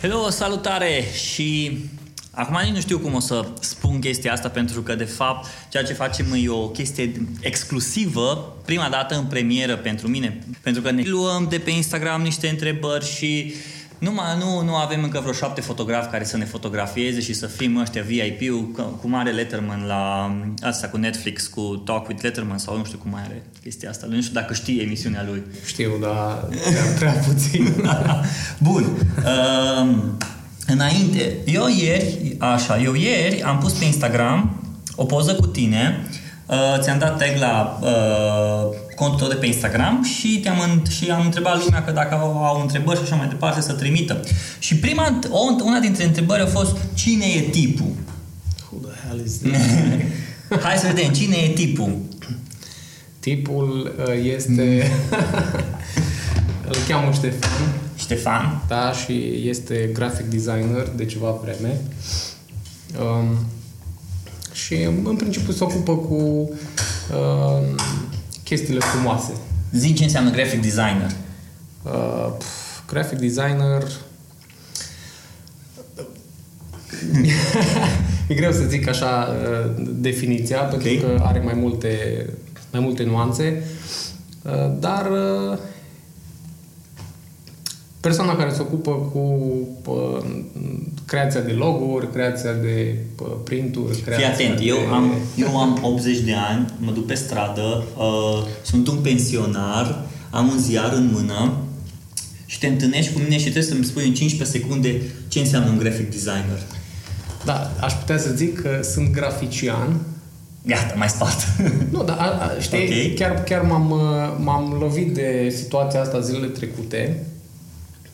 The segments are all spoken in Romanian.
Hello, salutare și acum nici nu știu cum o să spun chestia asta pentru că de fapt ceea ce facem e o chestie exclusivă, prima dată în premieră pentru mine, pentru că ne luăm de pe Instagram niște întrebări și nu, nu, nu avem încă vreo șapte fotografi care să ne fotografieze și să fim ăștia VIP-ul cu mare Letterman la asta cu Netflix, cu Talk with Letterman sau nu știu cum mai are chestia asta. Nu știu dacă știi emisiunea lui. Știu, dar prea, prea puțin. Bun. Um, înainte, eu ieri, așa, eu ieri am pus pe Instagram o poză cu tine Uh, ți-am dat tag la uh, contul de pe Instagram și, te-am, și am întrebat lumea că dacă au, au întrebări și așa mai departe să trimită. Și prima, o, una dintre întrebări a fost cine e tipul? Who the hell is this? Hai să vedem, cine e tipul? Tipul uh, este... Îl cheamă Ștefan. Ștefan? Da, și este graphic designer de ceva vreme. Um, și în principiu se ocupă cu uh, chestiile frumoase. Zici ce înseamnă graphic designer. Uh, pf, graphic designer e greu să zic așa uh, definiția, okay. pentru că are mai multe, mai multe nuanțe, uh, dar uh, persoana care se ocupă cu uh, creația de logo-uri, creația de uh, printuri, creația Fii atent, de... eu, am, eu am 80 de ani, mă duc pe stradă, uh, sunt un pensionar, am un ziar în mână și te întâlnești cu mine și trebuie să-mi spui în 15 secunde ce înseamnă un graphic designer. Da, aș putea să zic că sunt grafician. Gata, mai spart. nu, dar a, a, știi, okay. chiar, chiar m-am, uh, m-am lovit de situația asta zilele trecute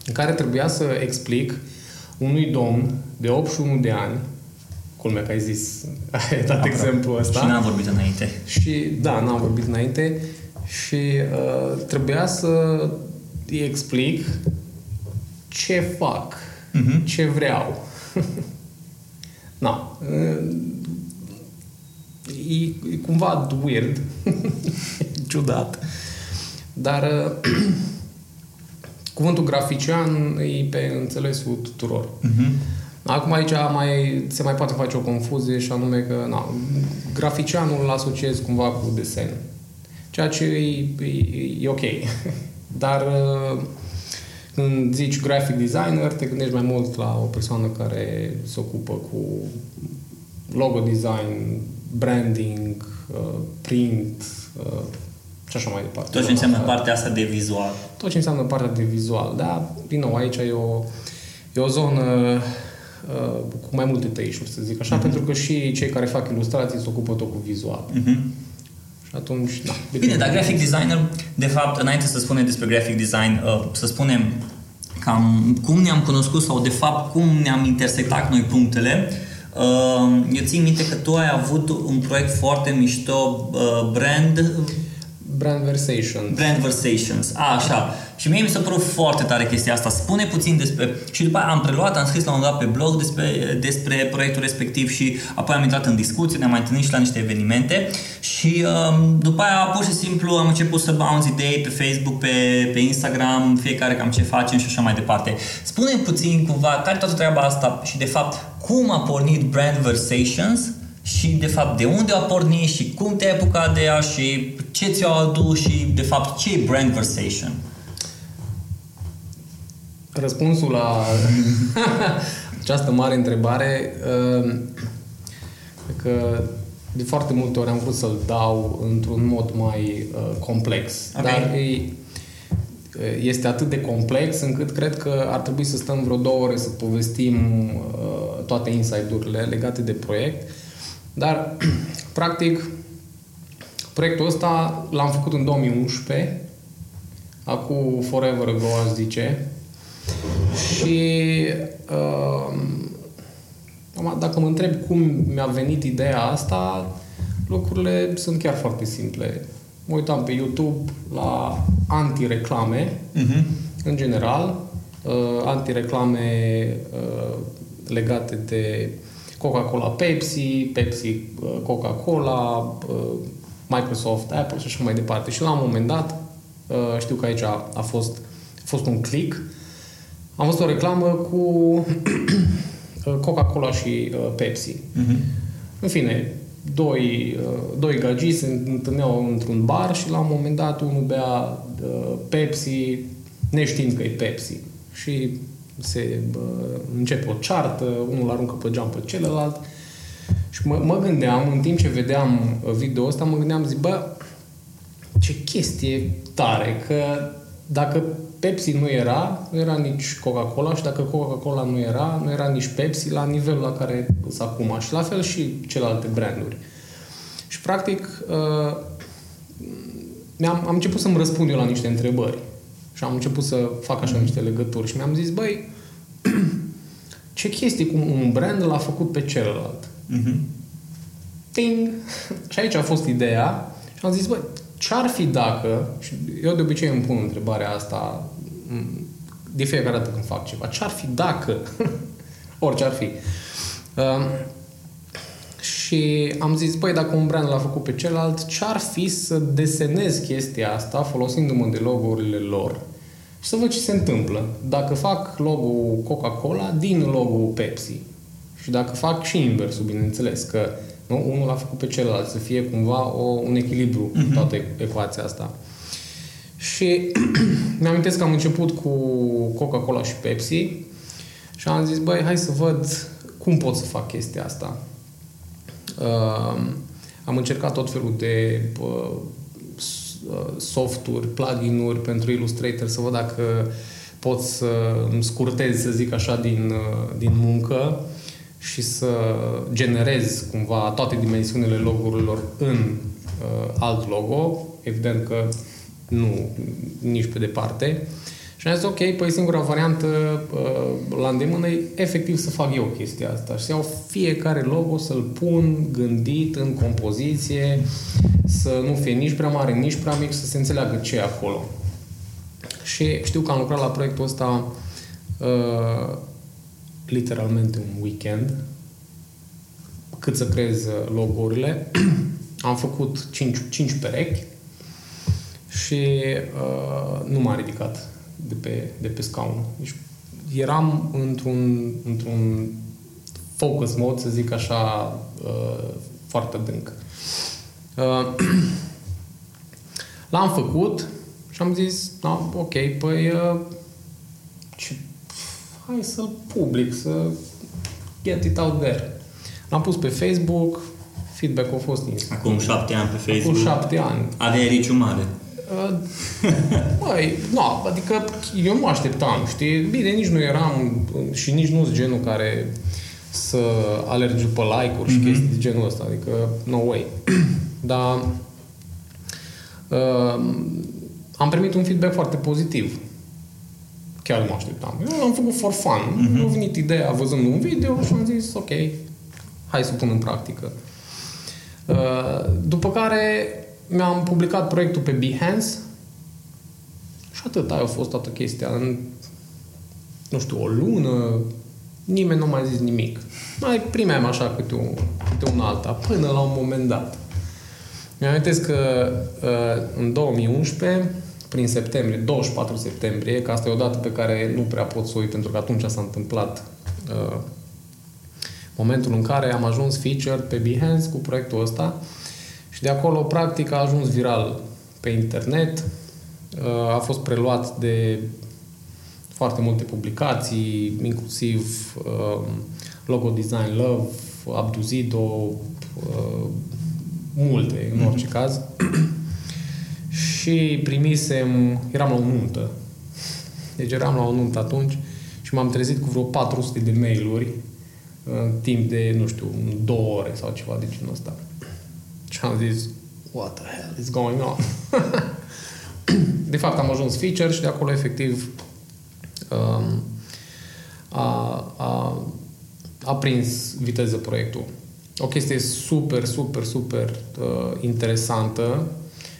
în care trebuia să explic unui domn de 81 de ani, culmea că ai zis, ai dat Aproape. exemplu ăsta. Și n-am vorbit înainte. Și, da, n-am vorbit înainte și uh, trebuia să îi explic ce fac, uh-huh. ce vreau. Na, uh, e, e cumva weird, ciudat, dar uh, Cuvântul grafician e pe înțelesul tuturor. Uh-huh. Acum aici mai, se mai poate face o confuzie și anume că na, graficianul îl asociez cumva cu desen. Ceea ce e, e, e ok. Dar uh, când zici graphic designer, te gândești mai mult la o persoană care se ocupă cu logo design, branding, uh, print, uh, și așa mai departe. Tot ce înseamnă partea asta de vizual. Tot ce înseamnă partea de vizual, da. Din nou, aici e o, e o zonă uh, cu mai multe tăișuri, să zic așa, uh-huh. pentru că și cei care fac ilustrații se ocupă tot cu vizual. Uh-huh. Și atunci, da. Bine, dar graphic designer, de fapt, înainte să spunem despre graphic design, uh, să spunem cam cum ne-am cunoscut sau, de fapt, cum ne-am intersectat noi punctele. Uh, eu țin minte că tu ai avut un proiect foarte mișto, uh, brand Brand Versations. Brand Versations, a, așa. Și mie mi s-a părut foarte tare chestia asta. Spune puțin despre... Și după aia am preluat, am scris la un dat pe blog despre, despre proiectul respectiv și apoi am intrat în discuții, ne-am mai întâlnit și la niște evenimente și um, după aia pur și simplu am început să bounce idei pe Facebook, pe, pe Instagram, fiecare cam ce facem și așa mai departe. Spune puțin cumva care toată treaba asta și de fapt cum a pornit Brand Versations și de fapt de unde a pornit și cum te-ai apucat de ea și ce ți-a adus și de fapt ce e brand versation? Răspunsul la această mare întrebare uh, că de foarte multe ori am vrut să-l dau într-un mod mai uh, complex. Okay. Dar e, este atât de complex încât cred că ar trebui să stăm vreo două ore să povestim uh, toate inside-urile legate de proiect dar, practic, proiectul ăsta l-am făcut în 2011, acum forever ago, aș zice. Și uh, dacă mă întreb cum mi-a venit ideea asta, lucrurile sunt chiar foarte simple. Mă uitam pe YouTube la anti-reclame, uh-huh. în general, uh, anti-reclame uh, legate de Coca-Cola Pepsi, Pepsi uh, Coca-Cola, uh, Microsoft, Apple și așa mai departe. Și la un moment dat, uh, știu că aici a fost, a fost un click, am văzut o reclamă cu Coca-Cola și uh, Pepsi. Uh-huh. În fine, doi, uh, doi gagii se întâlneau într-un bar și la un moment dat unul bea uh, Pepsi neștiind că e Pepsi. Și se uh, începe o ceartă, unul aruncă pe geam pe celălalt. Și mă, mă gândeam, în timp ce vedeam video ăsta, mă gândeam, zic, bă, ce chestie tare, că dacă Pepsi nu era, nu era nici Coca-Cola și dacă Coca-Cola nu era, nu era nici Pepsi la nivelul la care sunt acum. Și la fel și celelalte branduri. Și practic uh, am am început să-mi răspund eu la niște întrebări. Și am început să fac așa niște legături. Și mi-am zis, băi, ce chestie cum un brand l-a făcut pe celălalt. Uh-huh. Ting! Și aici a fost ideea. Și am zis, băi, ce-ar fi dacă, și eu de obicei îmi pun întrebarea asta de fiecare dată când fac ceva, ce-ar fi dacă, orice ar fi. Uh, și am zis, păi, dacă un brand l-a făcut pe celălalt, ce-ar fi să desenez chestia asta folosindu-mă de logo-urile lor și să văd ce se întâmplă. Dacă fac logo Coca-Cola din logo Pepsi și dacă fac și inversul, bineînțeles, că nu? Unul l-a făcut pe celălalt, să fie cumva o, un echilibru uh-huh. toată ecuația asta. Și mi-am amintesc că am început cu Coca-Cola și Pepsi și am zis, băi, hai să văd cum pot să fac chestia asta. Uh, am încercat tot felul de uh, softuri, plugin-uri pentru Illustrator să văd dacă pot să îmi scurtez, să zic așa, din, uh, din muncă și să generez cumva toate dimensiunile logurilor în uh, alt logo. Evident că nu, nici pe departe. Și am zis, ok, păi singura variantă uh, la îndemână e efectiv să fac eu chestia asta. Și să iau fiecare logo, să-l pun gândit în compoziție, să nu fie nici prea mare, nici prea mic, să se înțeleagă ce e acolo. Și știu că am lucrat la proiectul ăsta uh, literalmente un weekend cât să creez uh, logo-urile. am făcut 5, 5 perechi și uh, nu m-a ridicat de pe, de pe scaun. Deci eram într-un, într-un focus mode, să zic așa, uh, foarte adânc. Uh, l-am făcut și am zis, da, ok, păi uh, ce hai să-l public, să get it out there. L-am pus pe Facebook, feedback a fost instant. Acum șapte ani pe Facebook. Acum șapte ani. Avea riciu mare. Băi, nu, adică eu nu așteptam, știi? Bine, nici nu eram și nici nu sunt genul care să alergi pe like-uri și mm-hmm. chestii de genul ăsta, adică no way. Dar uh, am primit un feedback foarte pozitiv chiar nu așteptam. Eu am făcut for fun. Uh-huh. a venit ideea văzând un video și am zis, ok, hai să pun în practică. Uh, după care mi-am publicat proiectul pe Behance și atât, aia a fost toată chestia. În, nu știu, o lună, nimeni nu mai zis nimic. Mai primeam așa câte un, câte un alta, până la un moment dat. Mi-am amintesc că uh, în 2011 prin septembrie, 24 septembrie, că asta e o dată pe care nu prea pot să uit, pentru că atunci s-a întâmplat uh, momentul în care am ajuns featured pe Behance cu proiectul ăsta și de acolo, practic, a ajuns viral pe internet, uh, a fost preluat de foarte multe publicații, inclusiv uh, Logo Design Love, Abduzido, uh, multe, în orice mm-hmm. caz. și primisem, eram la o nuntă. Deci eram la o nuntă atunci și m-am trezit cu vreo 400 de mail-uri în timp de, nu știu, două ore sau ceva de genul ăsta. Și am zis, what the hell is going on? de fapt, am ajuns feature și de acolo, efectiv, um, a, a, a prins viteză proiectul. O chestie super, super, super uh, interesantă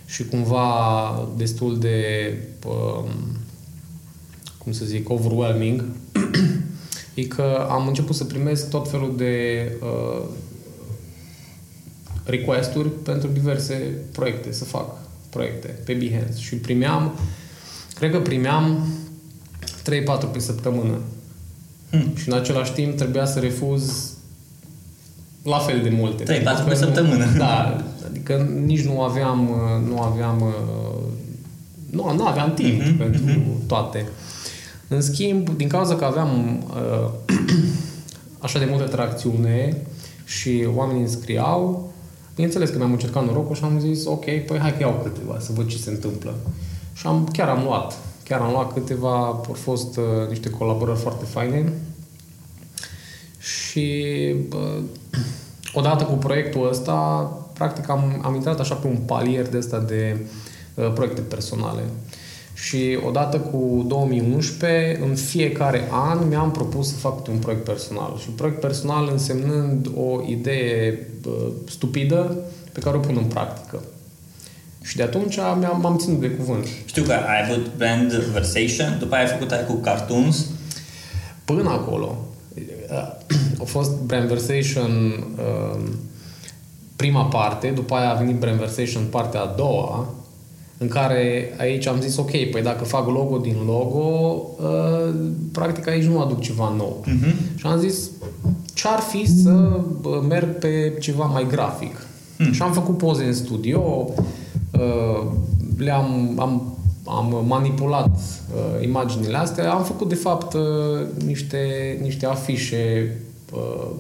și cumva destul de, um, cum să zic, overwhelming, e că am început să primesc tot felul de uh, request-uri pentru diverse proiecte, să fac proiecte pe Behance și primeam, cred că primeam 3-4 pe săptămână. Hmm. Și în același timp trebuia să refuz la fel de multe. 3-4 pe săptămână. Da, adică nici nu aveam, nu aveam, nu, nu aveam timp mm-hmm, pentru mm-hmm. toate. În schimb, din cauza că aveam uh, așa de multă tracțiune și oamenii îmi scriau, bineînțeles că mi-am încercat norocul și am zis, ok, păi hai că iau câteva, să văd ce se întâmplă. Și am, chiar am luat. Chiar am luat câteva, au fost uh, niște colaborări foarte faine. Și uh, odată cu proiectul ăsta, practic am, am intrat așa pe un palier de ăsta de uh, proiecte personale. Și odată cu 2011, în fiecare an mi-am propus să fac un proiect personal. Și un proiect personal însemnând o idee uh, stupidă pe care o pun în practică. Și de atunci m-am, m-am ținut de cuvânt. Știu că ai avut brand Versation, după aia ai făcut ai cu cartoons. Până acolo. A fost brand Versation uh, prima parte, după aia a venit brand Versation partea a doua, în care aici am zis, ok, păi dacă fac logo din logo, uh, practic aici nu aduc ceva nou. Uh-huh. Și am zis, ce-ar fi să merg pe ceva mai grafic? Uh-huh. Și am făcut poze în studio, uh, le-am am, am manipulat uh, imaginile astea, am făcut de fapt uh, niște, niște afișe uh,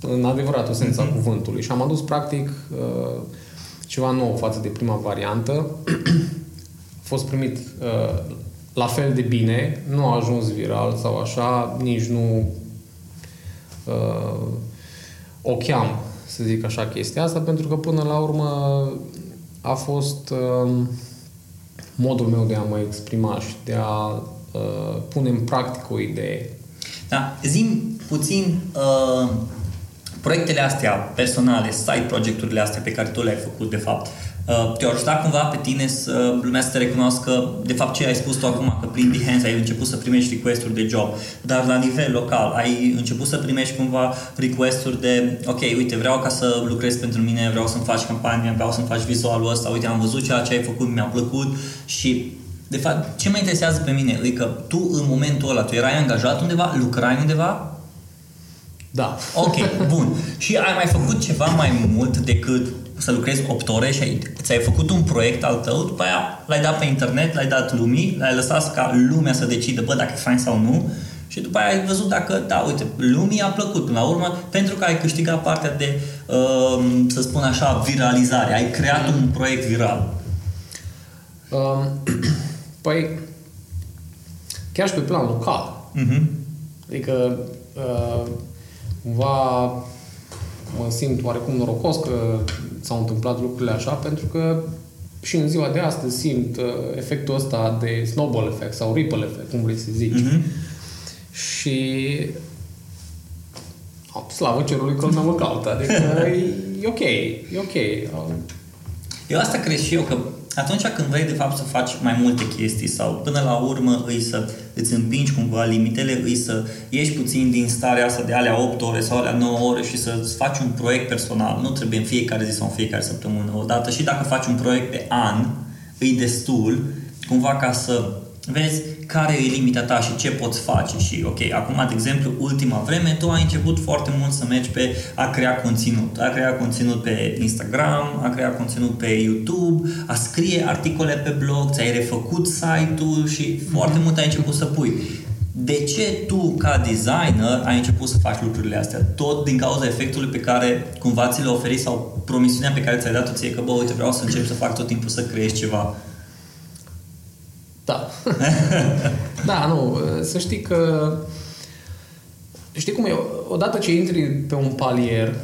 în adevăratul sens al uh-huh. cuvântului și am adus practic uh, ceva nou față de prima variantă. a fost primit uh, la fel de bine, nu a ajuns viral sau așa, nici nu uh, o cheam, să zic așa, chestia asta, pentru că până la urmă a fost uh, modul meu de a mă exprima și de a uh, pune în practică o idee. Da, zim puțin uh, proiectele astea personale, side projecturile astea pe care tu le-ai făcut, de fapt, uh, te-au ajutat cumva pe tine să lumea să te recunoască? De fapt ce ai spus tu acum, că prin Behance ai început să primești request-uri de job, dar la nivel local ai început să primești cumva request-uri de ok, uite, vreau ca să lucrezi pentru mine, vreau să-mi faci campania, vreau să-mi faci vizualul ăsta, uite, am văzut ceea ce ai făcut, mi-a plăcut și de fapt, ce mă interesează pe mine e că tu în momentul ăla, tu erai angajat undeva, lucrai undeva, da. Ok, bun. Și ai mai făcut ceva mai mult decât să lucrezi 8 ore și ai, ți-ai făcut un proiect al tău, după aia l-ai dat pe internet, l-ai dat lumii, l-ai lăsat ca lumea să decidă, bă, dacă e fain sau nu, și după aia ai văzut dacă, da, uite, lumii a plăcut până la urmă, pentru că ai câștigat partea de, uh, să spun așa, viralizare. Ai creat un proiect viral. Um, păi, chiar și pe plan local. Uh-huh. Adică, uh, cumva mă simt oarecum norocos că s-au întâmplat lucrurile așa, pentru că și în ziua de astăzi simt uh, efectul ăsta de snowball effect sau ripple effect, cum vrei să zici. Mm-hmm. Și oh, slavă cerului că nu mă caută. Adică e, e ok, e ok. Eu asta cred și eu, că atunci când vrei de fapt să faci mai multe chestii sau până la urmă îi să îți împingi cumva limitele, îi să ieși puțin din starea asta de alea 8 ore sau alea 9 ore și să faci un proiect personal. Nu trebuie în fiecare zi sau în fiecare săptămână o dată și dacă faci un proiect pe an, îi destul cumva ca să vezi care e limita ta și ce poți face și ok, acum de exemplu ultima vreme tu ai început foarte mult să mergi pe a crea conținut, a crea conținut pe Instagram, a crea conținut pe YouTube, a scrie articole pe blog, ți-ai refăcut site-ul și mm-hmm. foarte mult ai început să pui. De ce tu, ca designer, ai început să faci lucrurile astea? Tot din cauza efectului pe care cumva ți le oferi sau promisiunea pe care ți-ai dat-o ție că, bă, uite, vreau să încep să fac tot timpul să creezi ceva. Da. da, nu. Să știi că... Știi cum e? Odată ce intri pe un palier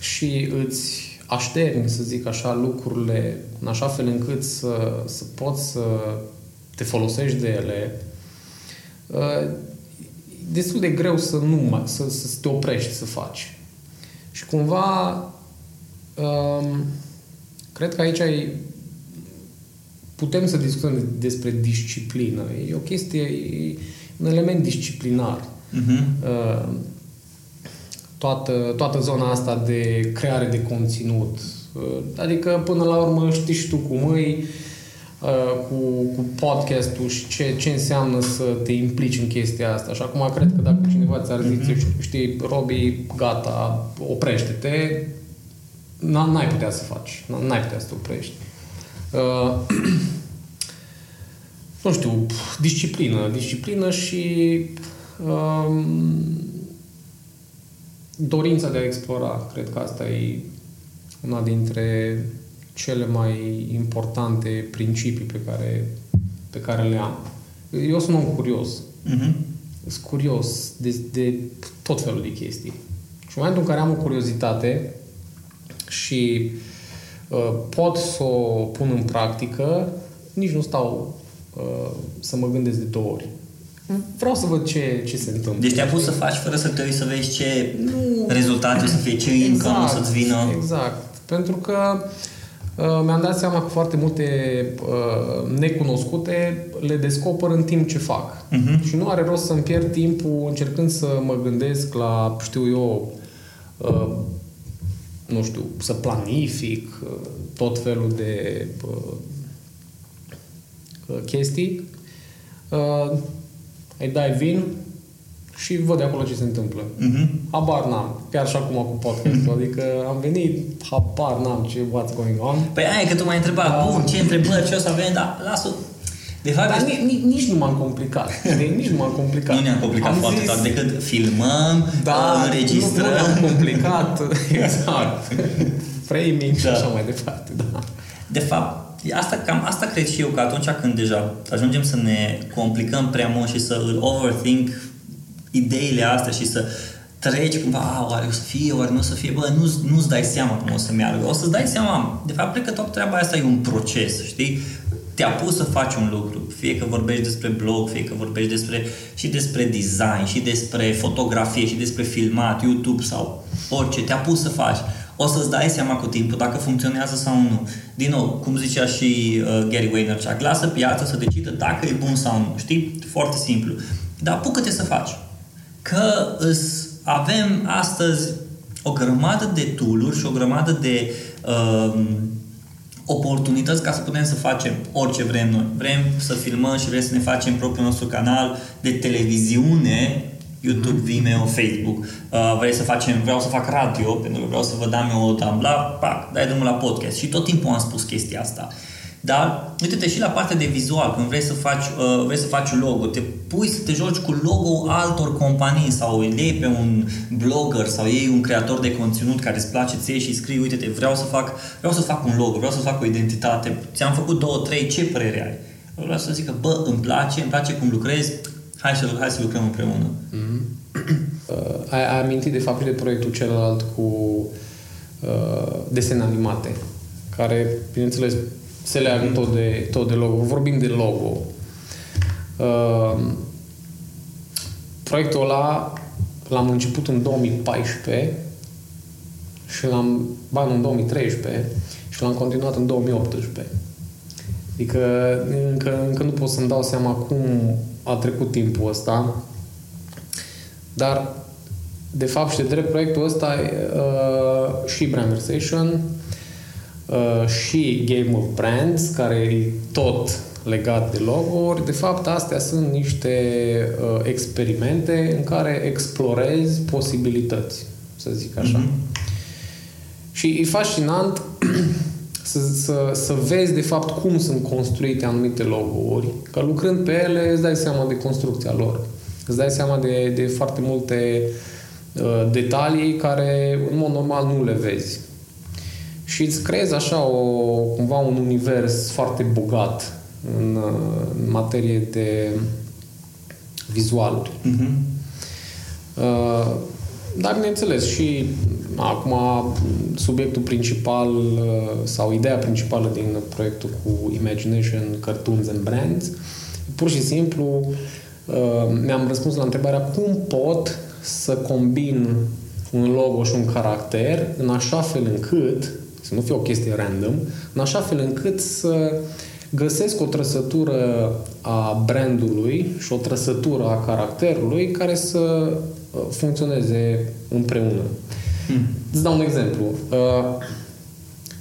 și îți așterni, să zic așa, lucrurile în așa fel încât să, să poți să te folosești de ele, e destul de greu să nu mai, să, să te oprești să faci. Și cumva um, cred că aici ai putem să discutăm despre disciplină. E o chestie, e un element disciplinar. Uh-huh. Toată, toată zona asta de creare de conținut. Uh, adică, până la urmă, știi și tu cum îi, uh, cu, cu podcastul și ce, ce înseamnă să te implici în chestia asta. Și acum cred că dacă cineva ți-ar zice, mm-hmm. știi, Robi, gata, oprește-te, n-ai putea să faci, n-ai putea să te oprești. Uh, nu știu, disciplină, disciplină și um, dorința de a explora. Cred că asta e una dintre cele mai importante principii pe care, pe care le am. Eu sunt un curios. Uh-huh. Sunt curios de, de tot felul de chestii. Și în momentul în care am o curiozitate și uh, pot să o pun în practică, nici nu stau uh, să mă gândesc de două ori. Vreau să văd ce, ce se întâmplă. Deci te-a pus să faci fără să te uiți să vezi ce nu. rezultate o să fie, ce exact, income o să-ți vină. Exact. Pentru că uh, mi-am dat seama că foarte multe uh, necunoscute le descoper în timp ce fac. Uh-huh. Și nu are rost să-mi pierd timpul încercând să mă gândesc la, știu eu, uh, nu știu, să planific uh, tot felul de uh, chestii. Uh, îi dai vin și văd de acolo ce se întâmplă. Uh-huh. Habar n-am. Chiar și acum cu podcastul. Uh-huh. Adică am venit, habar n-am ce what's going on. Păi aia că tu m-ai întrebat, da. bun, ce întrebări, ce o să avem, dar lasă de fapt, Dar nici, nici, nici nu m-am complicat. De, nici nu m-am complicat. Nu ne-am complicat am foarte zis... tare decât filmăm, da, înregistrăm. Nu, nu ne-am complicat, exact. Framing și da. așa mai departe, da. De fapt, Asta, cam asta cred și eu, că atunci când deja ajungem să ne complicăm prea mult și să îl overthink ideile astea și să treci cumva, a, oare o să fie, oare nu o să fie, bă, nu, nu-ți dai seama cum o să meargă. O să-ți dai seama, de fapt, cred că toată treaba asta e un proces, știi? Te-a pus să faci un lucru, fie că vorbești despre blog, fie că vorbești despre, și despre design, și despre fotografie, și despre filmat, YouTube sau orice, te-a pus să faci o să-ți dai seama cu timpul dacă funcționează sau nu. Din nou, cum zicea și uh, Gary Vaynerchuk, lasă piața să decidă dacă e bun sau nu. Știi? Foarte simplu. Dar apucă-te să faci. Că îs, avem astăzi o grămadă de tool și o grămadă de uh, oportunități ca să putem să facem orice vrem noi. Vrem să filmăm și vrem să ne facem propriul nostru canal de televiziune YouTube, Vimeo, Facebook. Uh, vrei să facem, vreau să fac radio, pentru că vreau să vă dăm eu o tabla, pac, dai drumul la podcast. Și tot timpul am spus chestia asta. Dar, uite-te și la partea de vizual, când vrei să faci, uh, vrei să faci un logo, te pui să te joci cu logo altor companii sau îl iei pe un blogger sau iei un creator de conținut care îți place ție și scrii, uite-te, vreau să fac, vreau să fac un logo, vreau să fac o identitate, ți-am făcut două, trei, ce părere ai? Vreau să zic că, bă, îmi place, îmi place cum lucrezi, hai să, hai să lucrăm împreună. Mm-hmm. Uh, ai, ai amintit de fapt de proiectul celălalt cu uh, desene animate, care, bineînțeles, se leagă mm-hmm. tot de, tot de logo. Vorbim de logo. Uh, proiectul ăla l-am început în 2014 și l-am, ba, în 2013 și l-am continuat în 2018. Adică încă, încă nu pot să-mi dau seama cum a trecut timpul ăsta, dar de fapt și de drept proiectul ăsta uh, și Brandversation uh, și Game of Brands, care e tot legat de logo-uri, de fapt astea sunt niște uh, experimente în care explorezi posibilități, să zic așa. Mm-hmm. Și e fascinant să, să, să vezi de fapt cum sunt construite anumite logo-uri, că lucrând pe ele îți dai seama de construcția lor. Îți dai seama de, de foarte multe uh, detalii care în mod normal nu le vezi. Și îți creezi așa o, cumva un univers foarte bogat în, uh, în materie de vizualuri. Mm-hmm. Uh, dar, bineînțeles, și acum subiectul principal uh, sau ideea principală din proiectul cu Imagination, Cartoons and Brands, pur și simplu uh, mi-am răspuns la întrebarea cum pot să combin un logo și un caracter în așa fel încât, să nu fie o chestie random, în așa fel încât să găsesc o trăsătură a brandului și o trăsătură a caracterului care să Uh, funcționeze împreună. Hmm. Îți dau un exemplu. Uh,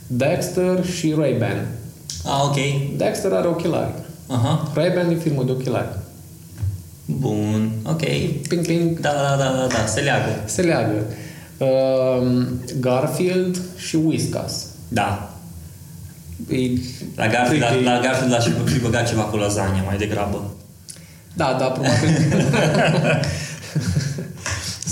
Dexter și Ray-Ban. Ah, ok. Dexter are ochelari. Aha. Ray-Ban e firmă de ochelari. Bun. Ok. Ping, ping, Da, da, da, da, da. Se leagă. se leagă. Uh, Garfield și Whiskas. Da. E La Garfield, pretty- la, la Garfield l-aș fi băgat ceva cu lasagna mai degrabă. Da, da, probabil.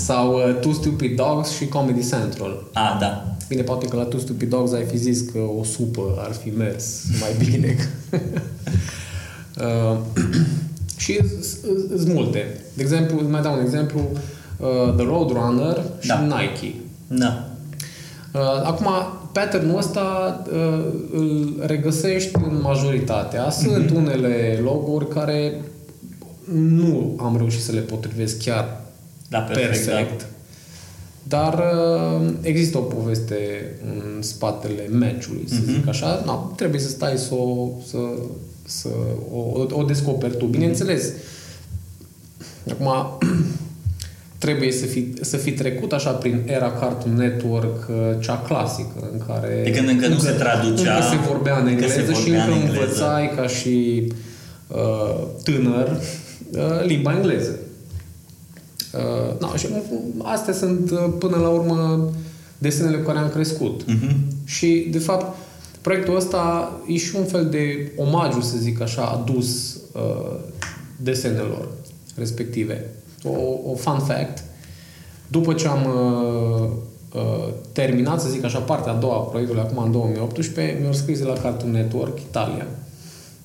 Sau uh, Two Stupid Dogs și Comedy Central. Ah, da. Bine, poate că la Two Stupid Dogs ai fi zis că o supă ar fi mers mai bine. uh, și sunt multe. De exemplu, îți mai dau un exemplu, uh, The Roadrunner și Da. Nike. Da. Uh, acum, patternul ăsta uh, îl regăsești în majoritatea. Sunt unele loguri care nu am reușit să le potrivesc chiar Da, perfect. perfect. Dar uh, există o poveste în spatele meciului, să zic așa. Na, trebuie să stai să o, să, să o, o descoperi tu. Bineînțeles, acum trebuie să fi, să fi trecut așa prin era Cartoon Network, uh, cea clasică, în care... De când încă nu se traducea, Încă se vorbea în încă se engleză și vorbea încă în engleză. învățai ca și uh, tânăr uh, limba engleză. Uh, na, și astea sunt, uh, până la urmă, desenele cu care am crescut. Mhm. Și, de fapt, proiectul ăsta e și un fel de omagiu, să zic așa, adus uh, desenelor respective. O, o fun fact, după ce am uh, uh, terminat, să zic așa, partea a doua a proiectului, acum în 2018, mi-au scris de la Cartoon Network Italia.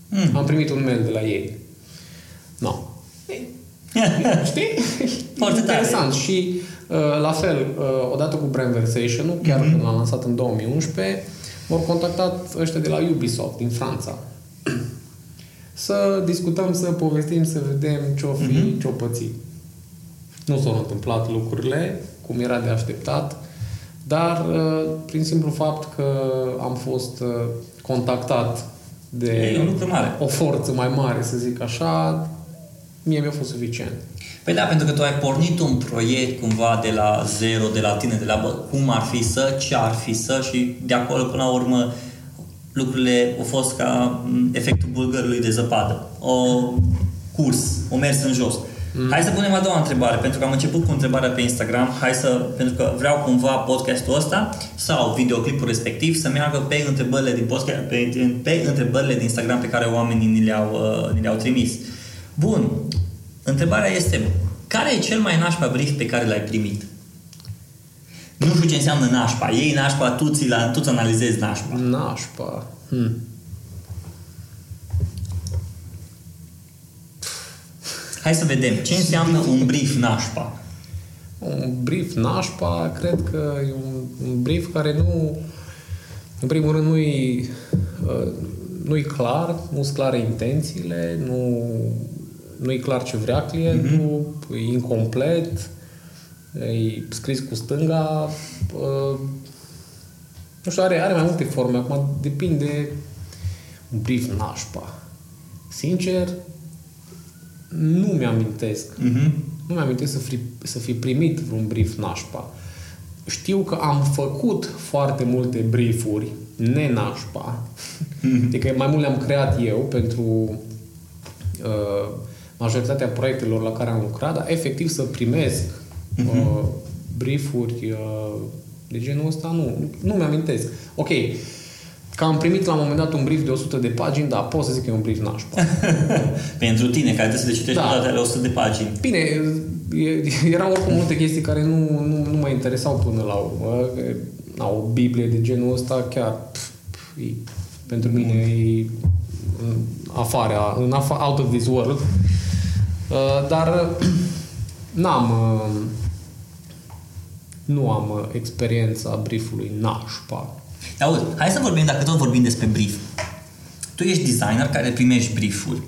Mm. Am primit un mail de la ei. No. Știi? Foarte tare. Interesant. Și uh, la fel, uh, odată cu Brainversation-ul, chiar Mhm. când l-am lansat în 2011, m-au contactat ăștia de la Ubisoft din Franța. Să discutăm, să povestim, să vedem ce-o fi, Mhm. ce-o păți. Nu s-au întâmplat lucrurile cum era de așteptat, dar uh, prin simplu fapt că am fost uh, contactat de E un lucru mare. o forță mai mare, să zic așa, mie mi-a fost suficient. Păi da, pentru că tu ai pornit un proiect cumva de la zero, de la tine, de la bă, cum ar fi să, ce ar fi să și de acolo până la urmă lucrurile au fost ca m, efectul bulgărului de zăpadă. O curs, o mers în jos. Mm. Hai să punem a doua întrebare, pentru că am început cu întrebarea pe Instagram. Hai să, pentru că vreau cumva podcastul ăsta sau videoclipul respectiv să meargă pe întrebările din podcast, pe, pe întrebările din Instagram pe care oamenii ni le-au, uh, ni le-au trimis. Bun, Întrebarea este, care e cel mai nașpa brief pe care l-ai primit? Nu știu ce înseamnă nașpa. Ei nașpa, tu, ți la, tu ți analizezi nașpa. Nașpa. Hmm. Hai să vedem. Ce înseamnă un brief nașpa? Un brief nașpa, cred că e un, un brief care nu, în primul rând, nu-i, uh, nu-i clar, nu sunt clare intențiile, nu, nu-i clar ce vrea clientul, mm-hmm. e incomplet, e scris cu stânga, uh, nu știu, are, are mai multe forme, acum depinde un brief nașpa. Sincer, nu mi-amintesc Mm-hmm. nu mi-am să fi, să fi primit vreun brief nașpa. Știu că am făcut foarte multe briefuri nenașpa. Adică mai mult le-am creat eu pentru uh, majoritatea proiectelor la care am lucrat, dar efectiv să primesc uh, briefuri uh, de genul ăsta, nu. Nu mi-amintesc. Ok, că am primit la un moment dat un brief de 100 de pagini, da, pot să zic că e un brief nașpa. Pentru tine, care trebuie să le citești Da. da. toate ale 100 de pagini. Bine, e- erau oricum multe chestii care nu, nu, nu mă interesau până la urmă. E, Na, o Biblie de genul ăsta chiar pf, pf, e, pentru mine e în afară, în afa, out of this world. Uh, dar n-am uh, nu am uh, experiența briefului nașpa. Auzi, hai să vorbim, dacă tot vorbim despre brief. Tu ești designer care primești briefuri.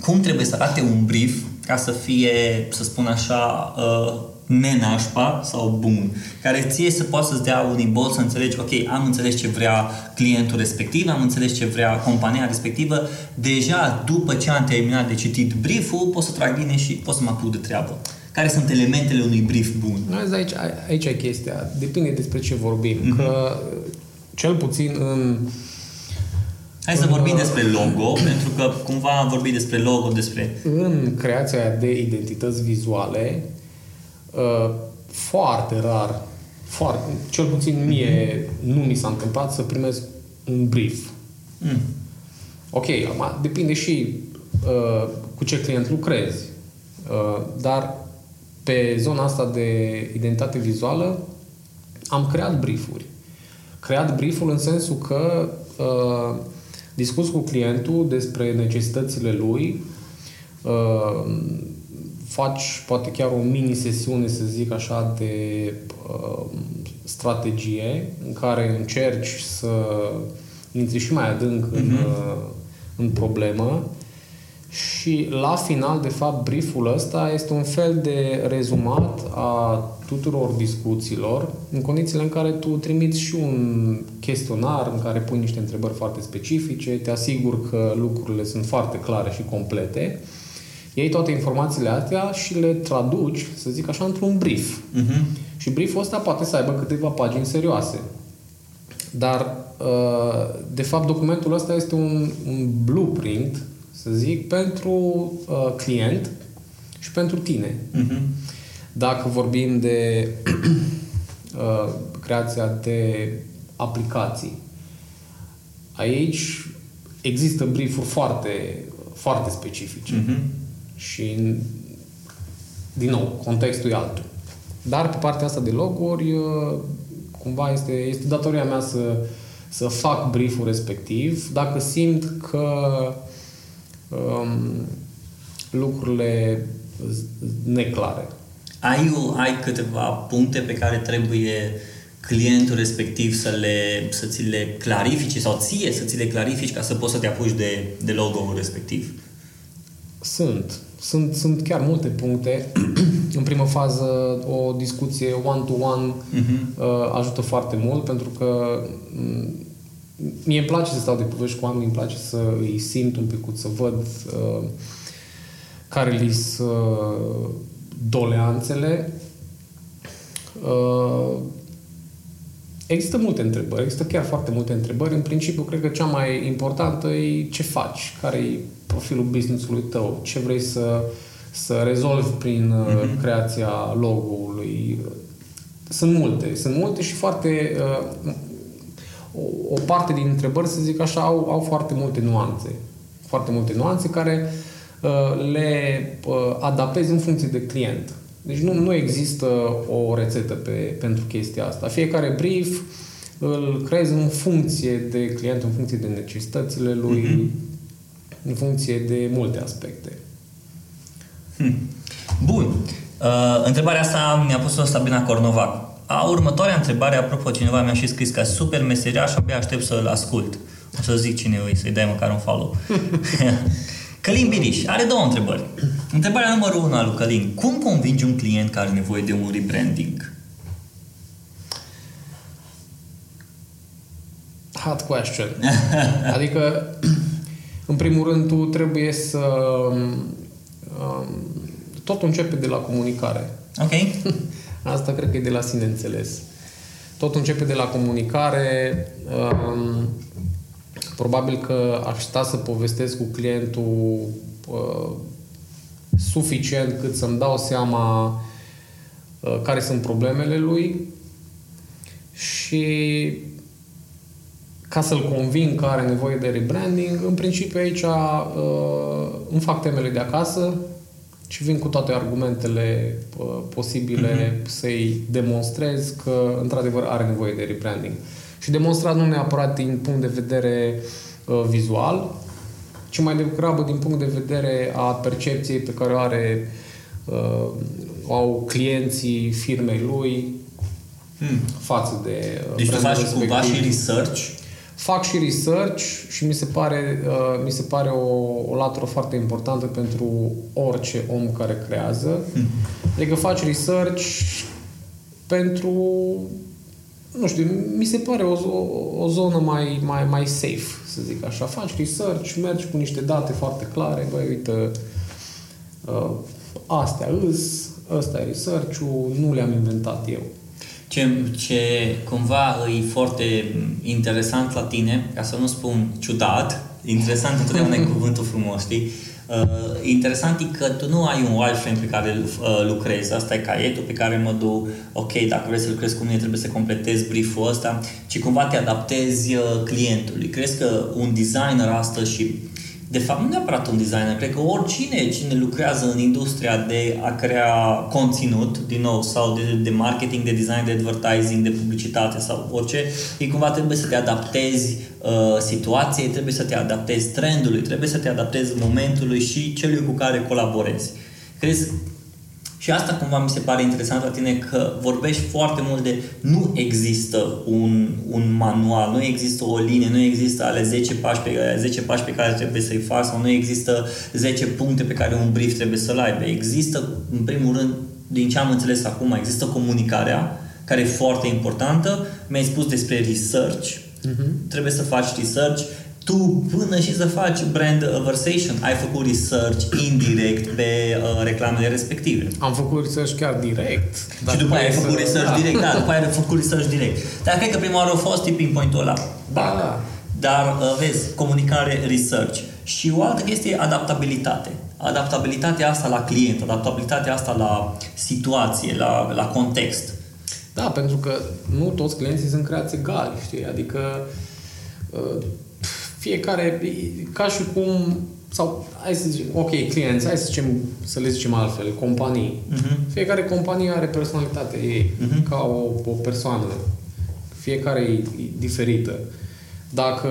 Cum trebuie să arate un brief ca să fie, să spun așa, uh, nenașpa sau bun, care ție să poată să-ți dea un imbol să înțelegi, ok, am înțeles ce vrea clientul respectiv, am înțeles ce vrea compania respectivă, deja după ce am terminat de citit brieful, pot să trag bine și pot să mă apuc de treabă. Care sunt elementele unui brief bun? Vezi, aici, aici e chestia. Depinde despre ce vorbim. Mm-hmm. Că cel puțin în Hai să vorbim despre logo, pentru că cumva am vorbit despre logo, despre... În creația de identități vizuale, uh, foarte rar, foarte, cel puțin mie mm-hmm. nu mi s-a întâmplat să primesc un brief. Mm. Ok, acum depinde și uh, cu ce client lucrezi, uh, dar pe zona asta de identitate vizuală am creat briefuri. Creat brieful în sensul că uh, discuți cu clientul despre necesitățile lui, uh, faci poate chiar o mini-sesiune, să zic așa, de uh, strategie în care încerci să intri și mai adânc uh-huh. în, mhm. uh, în problemă și la final, de fapt, brieful ăsta este un fel de rezumat a tuturor discuțiilor, în condițiile în care tu trimiți și un chestionar în care pui niște întrebări foarte specifice, te asigur că lucrurile sunt foarte clare și complete, iei toate informațiile astea și le traduci, să zic așa, într-un brief. Uh-huh. Și brieful ăsta poate să aibă câteva pagini serioase. Dar, uh, de fapt, documentul ăsta este un, un blueprint să zic, pentru uh, client și pentru tine. Uh-huh. Dacă vorbim de uh, creația de aplicații, aici există briefuri foarte, foarte specifice. Uh-huh. Și, din nou, contextul e altul. Dar pe partea asta de loguri, uh, cumva este, este datoria mea să, să fac brieful respectiv. Dacă simt că um, lucrurile neclare. Ai, ai câteva puncte pe care trebuie clientul respectiv să, le, să ți le clarifici sau ție să ți le clarifici ca să poți să te apuci de, de logo-ul respectiv? Sunt. Sunt, sunt chiar multe puncte. În primă fază, o discuție one-to-one uh-huh. ajută foarte mult pentru că Mie îmi place să stau de povești cu oameni, îmi place să îi simt un pic, să văd uh, care li sunt uh, doleanțele. Uh, există multe întrebări, există chiar foarte multe întrebări. În principiu, cred că cea mai importantă e ce faci, care e profilul business-ului tău, ce vrei să, să rezolvi prin uh, mm-hmm. creația logo-ului. Sunt multe, sunt multe și foarte uh, o, o parte din întrebări, să zic așa, au, au foarte multe nuanțe. Foarte multe nuanțe care uh, le uh, adaptezi în funcție de client. Deci nu, nu există o rețetă pe, pentru chestia asta. Fiecare brief îl creezi în funcție de client, în funcție de necesitățile lui, mm-hmm. în funcție de multe aspecte. Hmm. Bun. Uh, întrebarea asta mi-a pus-o Sabina Cornovac. A, următoarea întrebare, apropo, cineva mi-a și scris ca super meseriaș, abia aștept să-l ascult. O să zic cine e, să-i dai măcar un follow. Călin Biriș are două întrebări. Întrebarea numărul unu a lui Călin. Cum convingi un client care are nevoie de un rebranding? Hot question. adică, în primul rând, tu trebuie să... Um, totul începe de la comunicare. Ok. Asta cred că e de la sine înțeles. Tot începe de la comunicare. Um, probabil că aș sta să povestesc cu clientul uh, suficient cât să-mi dau seama uh, care sunt problemele lui și ca să-l conving că are nevoie de rebranding, în principiu aici uh, îmi fac temele de acasă, și vin cu toate argumentele uh, posibile mm-hmm. să-i demonstrez că într-adevăr are nevoie de rebranding. Și demonstrat nu neapărat din punct de vedere uh, vizual, ci mai degrabă din punct de vedere a percepției pe care o are uh, au clienții firmei lui hmm. față de uh, Deci tu faci cumva și research fac și research și mi se pare, uh, mi se pare o, o latură foarte importantă pentru orice om care creează. Mm. Adică faci research pentru nu știu, mi se pare o, o, o zonă mai, mai, mai safe, să zic așa. Faci research, mergi cu niște date foarte clare, băi, uite, uh, astea îs, ăsta e research-ul, nu le-am inventat eu. Ce, ce cumva e foarte interesant la tine, ca să nu spun ciudat, interesant întotdeauna e cuvântul frumos, știi? Uh, interesant e că tu nu ai un wireframe pe care îl uh, lucrezi, asta e caietul pe care mă duc, ok, dacă vrei să lucrezi cu mine trebuie să completezi brieful ăsta, ci cumva te adaptezi uh, clientului. Crezi că un designer astăzi și de fapt, nu neapărat un designer, cred că oricine cine lucrează în industria de a crea conținut, din nou, sau de, de marketing, de design, de advertising, de publicitate sau orice, e cumva trebuie să te adaptezi uh, situației, trebuie să te adaptezi trendului, trebuie să te adaptezi momentului și celui cu care colaborezi. Crezi și asta cumva mi se pare interesant la tine că vorbești foarte mult de nu există un, un manual, nu există o linie, nu există ale 10 pași, pe, 10 pași pe care trebuie să-i faci sau nu există 10 puncte pe care un brief trebuie să-l aibă. Există, în primul rând, din ce am înțeles acum, există comunicarea, care e foarte importantă. Mi-ai spus despre research. Uh-huh. Trebuie să faci research tu până și să faci brand conversation, ai făcut research indirect pe uh, reclamele respective. Am făcut research chiar direct. Și după aia ai făcut să... research da. direct, da, după aia ai făcut research direct. Dar cred că prima oară a fost tipping point-ul ăla. Da. da. Dar, uh, vezi, comunicare, research. Și o altă chestie e adaptabilitate. Adaptabilitatea asta la client, adaptabilitatea asta la situație, la, la context. Da, pentru că nu toți clienții sunt creați egali, știi? Adică uh, fiecare, ca și cum, sau hai să zicem, ok, clienți, hai să zicem, să le zicem altfel, companii. Uh-huh. Fiecare companie are personalitatea ei, uh-huh. ca o, o persoană. Fiecare e, e diferită. Dacă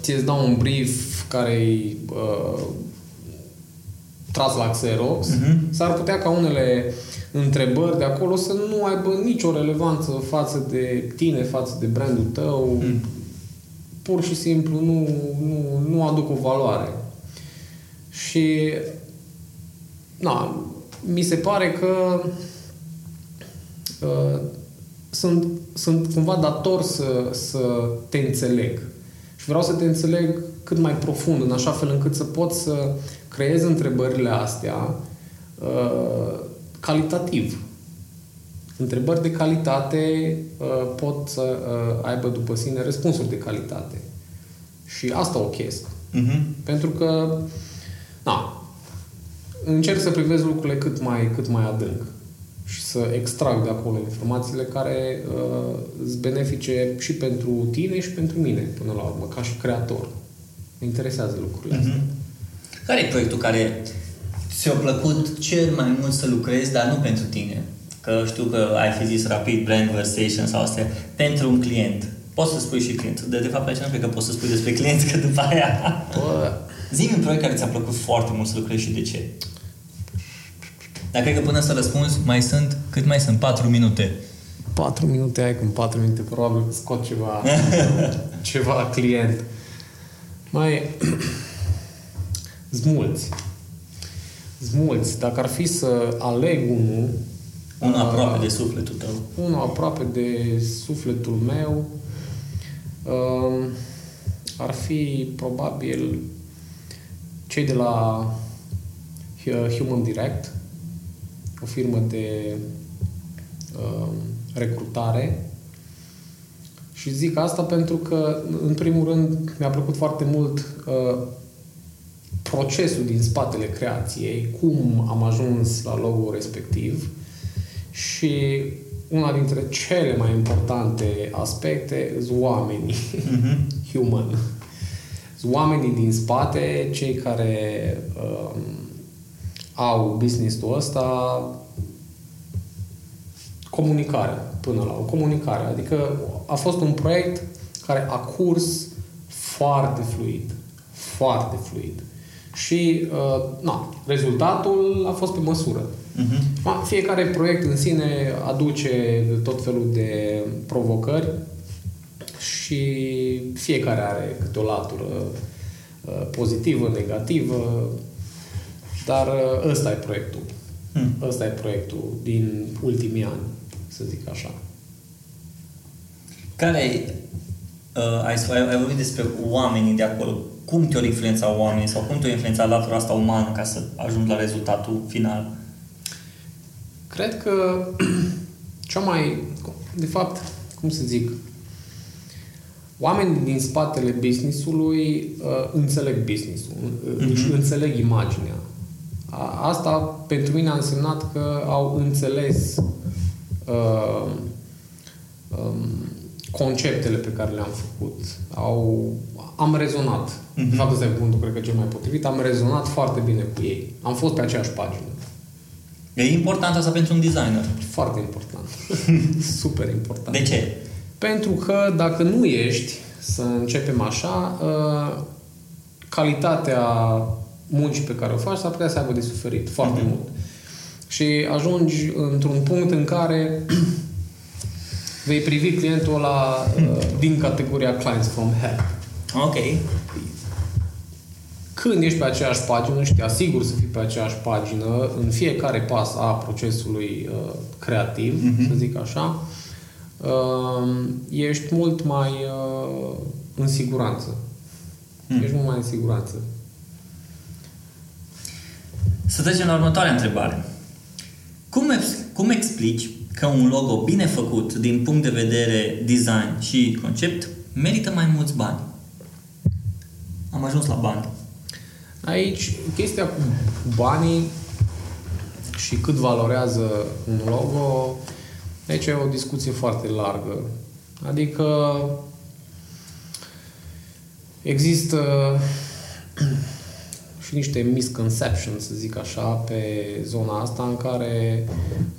ți-ți dau un brief care e uh, tras la Xerox, uh-huh. s-ar putea ca unele întrebări de acolo să nu aibă nicio relevanță față de tine, față de brandul tău, uh-huh pur și simplu nu, nu, nu aduc o valoare. Și na, mi se pare că uh, sunt, sunt cumva dator să, să te înțeleg. Și vreau să te înțeleg cât mai profund, în așa fel încât să pot să creez întrebările astea uh, calitativ. Întrebări de calitate uh, pot să uh, aibă după sine răspunsuri de calitate. Și asta o chestie. Uh-huh. Pentru că, na, încerc să privesc lucrurile cât mai, cât mai adânc și să extrag de acolo informațiile care uh, îți benefice și pentru tine și pentru mine, până la urmă, ca și creator. Mă interesează lucrurile uh-huh. astea. Care e proiectul care ți-a plăcut cel mai mult să lucrezi, dar nu pentru tine? Că știu că ai fi zis rapid brand conversation sau astea, pentru un client. Poți să spui și client. De, de fapt, aici nu cred că poți să spui despre client, că după aia... Zi-mi un proiect care ți-a plăcut foarte mult să lucrezi și de ce. Dar cred că până să răspunzi, mai sunt, cât mai sunt? 4 minute. 4 minute, ai cum 4 minute, probabil scot ceva, ceva client. Mai... Zmulți. Zmulți. Dacă ar fi să aleg unul, unul aproape de sufletul tău. Unul aproape de sufletul meu uh, ar fi probabil cei de la Human Direct, o firmă de uh, recrutare. Și zic asta pentru că, în primul rând, mi-a plăcut foarte mult uh, procesul din spatele creației, cum am ajuns la logo respectiv și una dintre cele mai importante aspecte sunt oamenii, mm-hmm. human. Sunt oamenii din spate, cei care um, au business-ul ăsta, comunicarea până la o comunicare. Adică a fost un proiect care a curs foarte fluid. Foarte fluid. Și, uh, na, rezultatul a fost pe măsură. Uh-huh. Fiecare proiect în sine aduce tot felul de provocări și fiecare are câte o latură uh, pozitivă, negativă, dar uh, ăsta e proiectul. Hmm. Ăsta e proiectul din ultimii ani, să zic așa. Care uh, ai, ai, ai vorbit despre oamenii de acolo. Cum te-au influențat oamenii sau cum te-au influențat latura asta umană ca să ajungi la rezultatul final? Cred că cea mai... de fapt, cum să zic, oamenii din spatele business-ului uh, înțeleg business-ul, uh, își înțeleg imaginea. A, asta pentru mine a însemnat că au înțeles uh, um, conceptele pe care le-am făcut. Au, am rezonat. Mm-hmm. De fapt, ăsta e cuvântul, cred că cel mai potrivit. Am rezonat foarte bine cu ei. Am fost pe aceeași pagină. E important asta pentru un designer. Foarte important. Super important. De ce? Pentru că dacă nu ești, să începem așa, uh, calitatea muncii pe care o faci s-ar putea să aibă de suferit foarte mm-hmm. mult. Și ajungi într-un punct în care vei privi clientul ăla uh, din categoria clients from hell. Ok. Când ești pe aceeași pagină și te asigur să fii pe aceeași pagină în fiecare pas a procesului uh, creativ, mm-hmm. să zic așa, uh, ești mult mai uh, în siguranță. Mm. Ești mult mai în siguranță. Să trecem la următoarea întrebare. Cum, cum explici că un logo bine făcut din punct de vedere design și concept merită mai mulți bani? Am ajuns la bani. Aici, chestia cu banii și cât valorează un logo, aici e o discuție foarte largă. Adică există și niște misconceptions, să zic așa, pe zona asta în care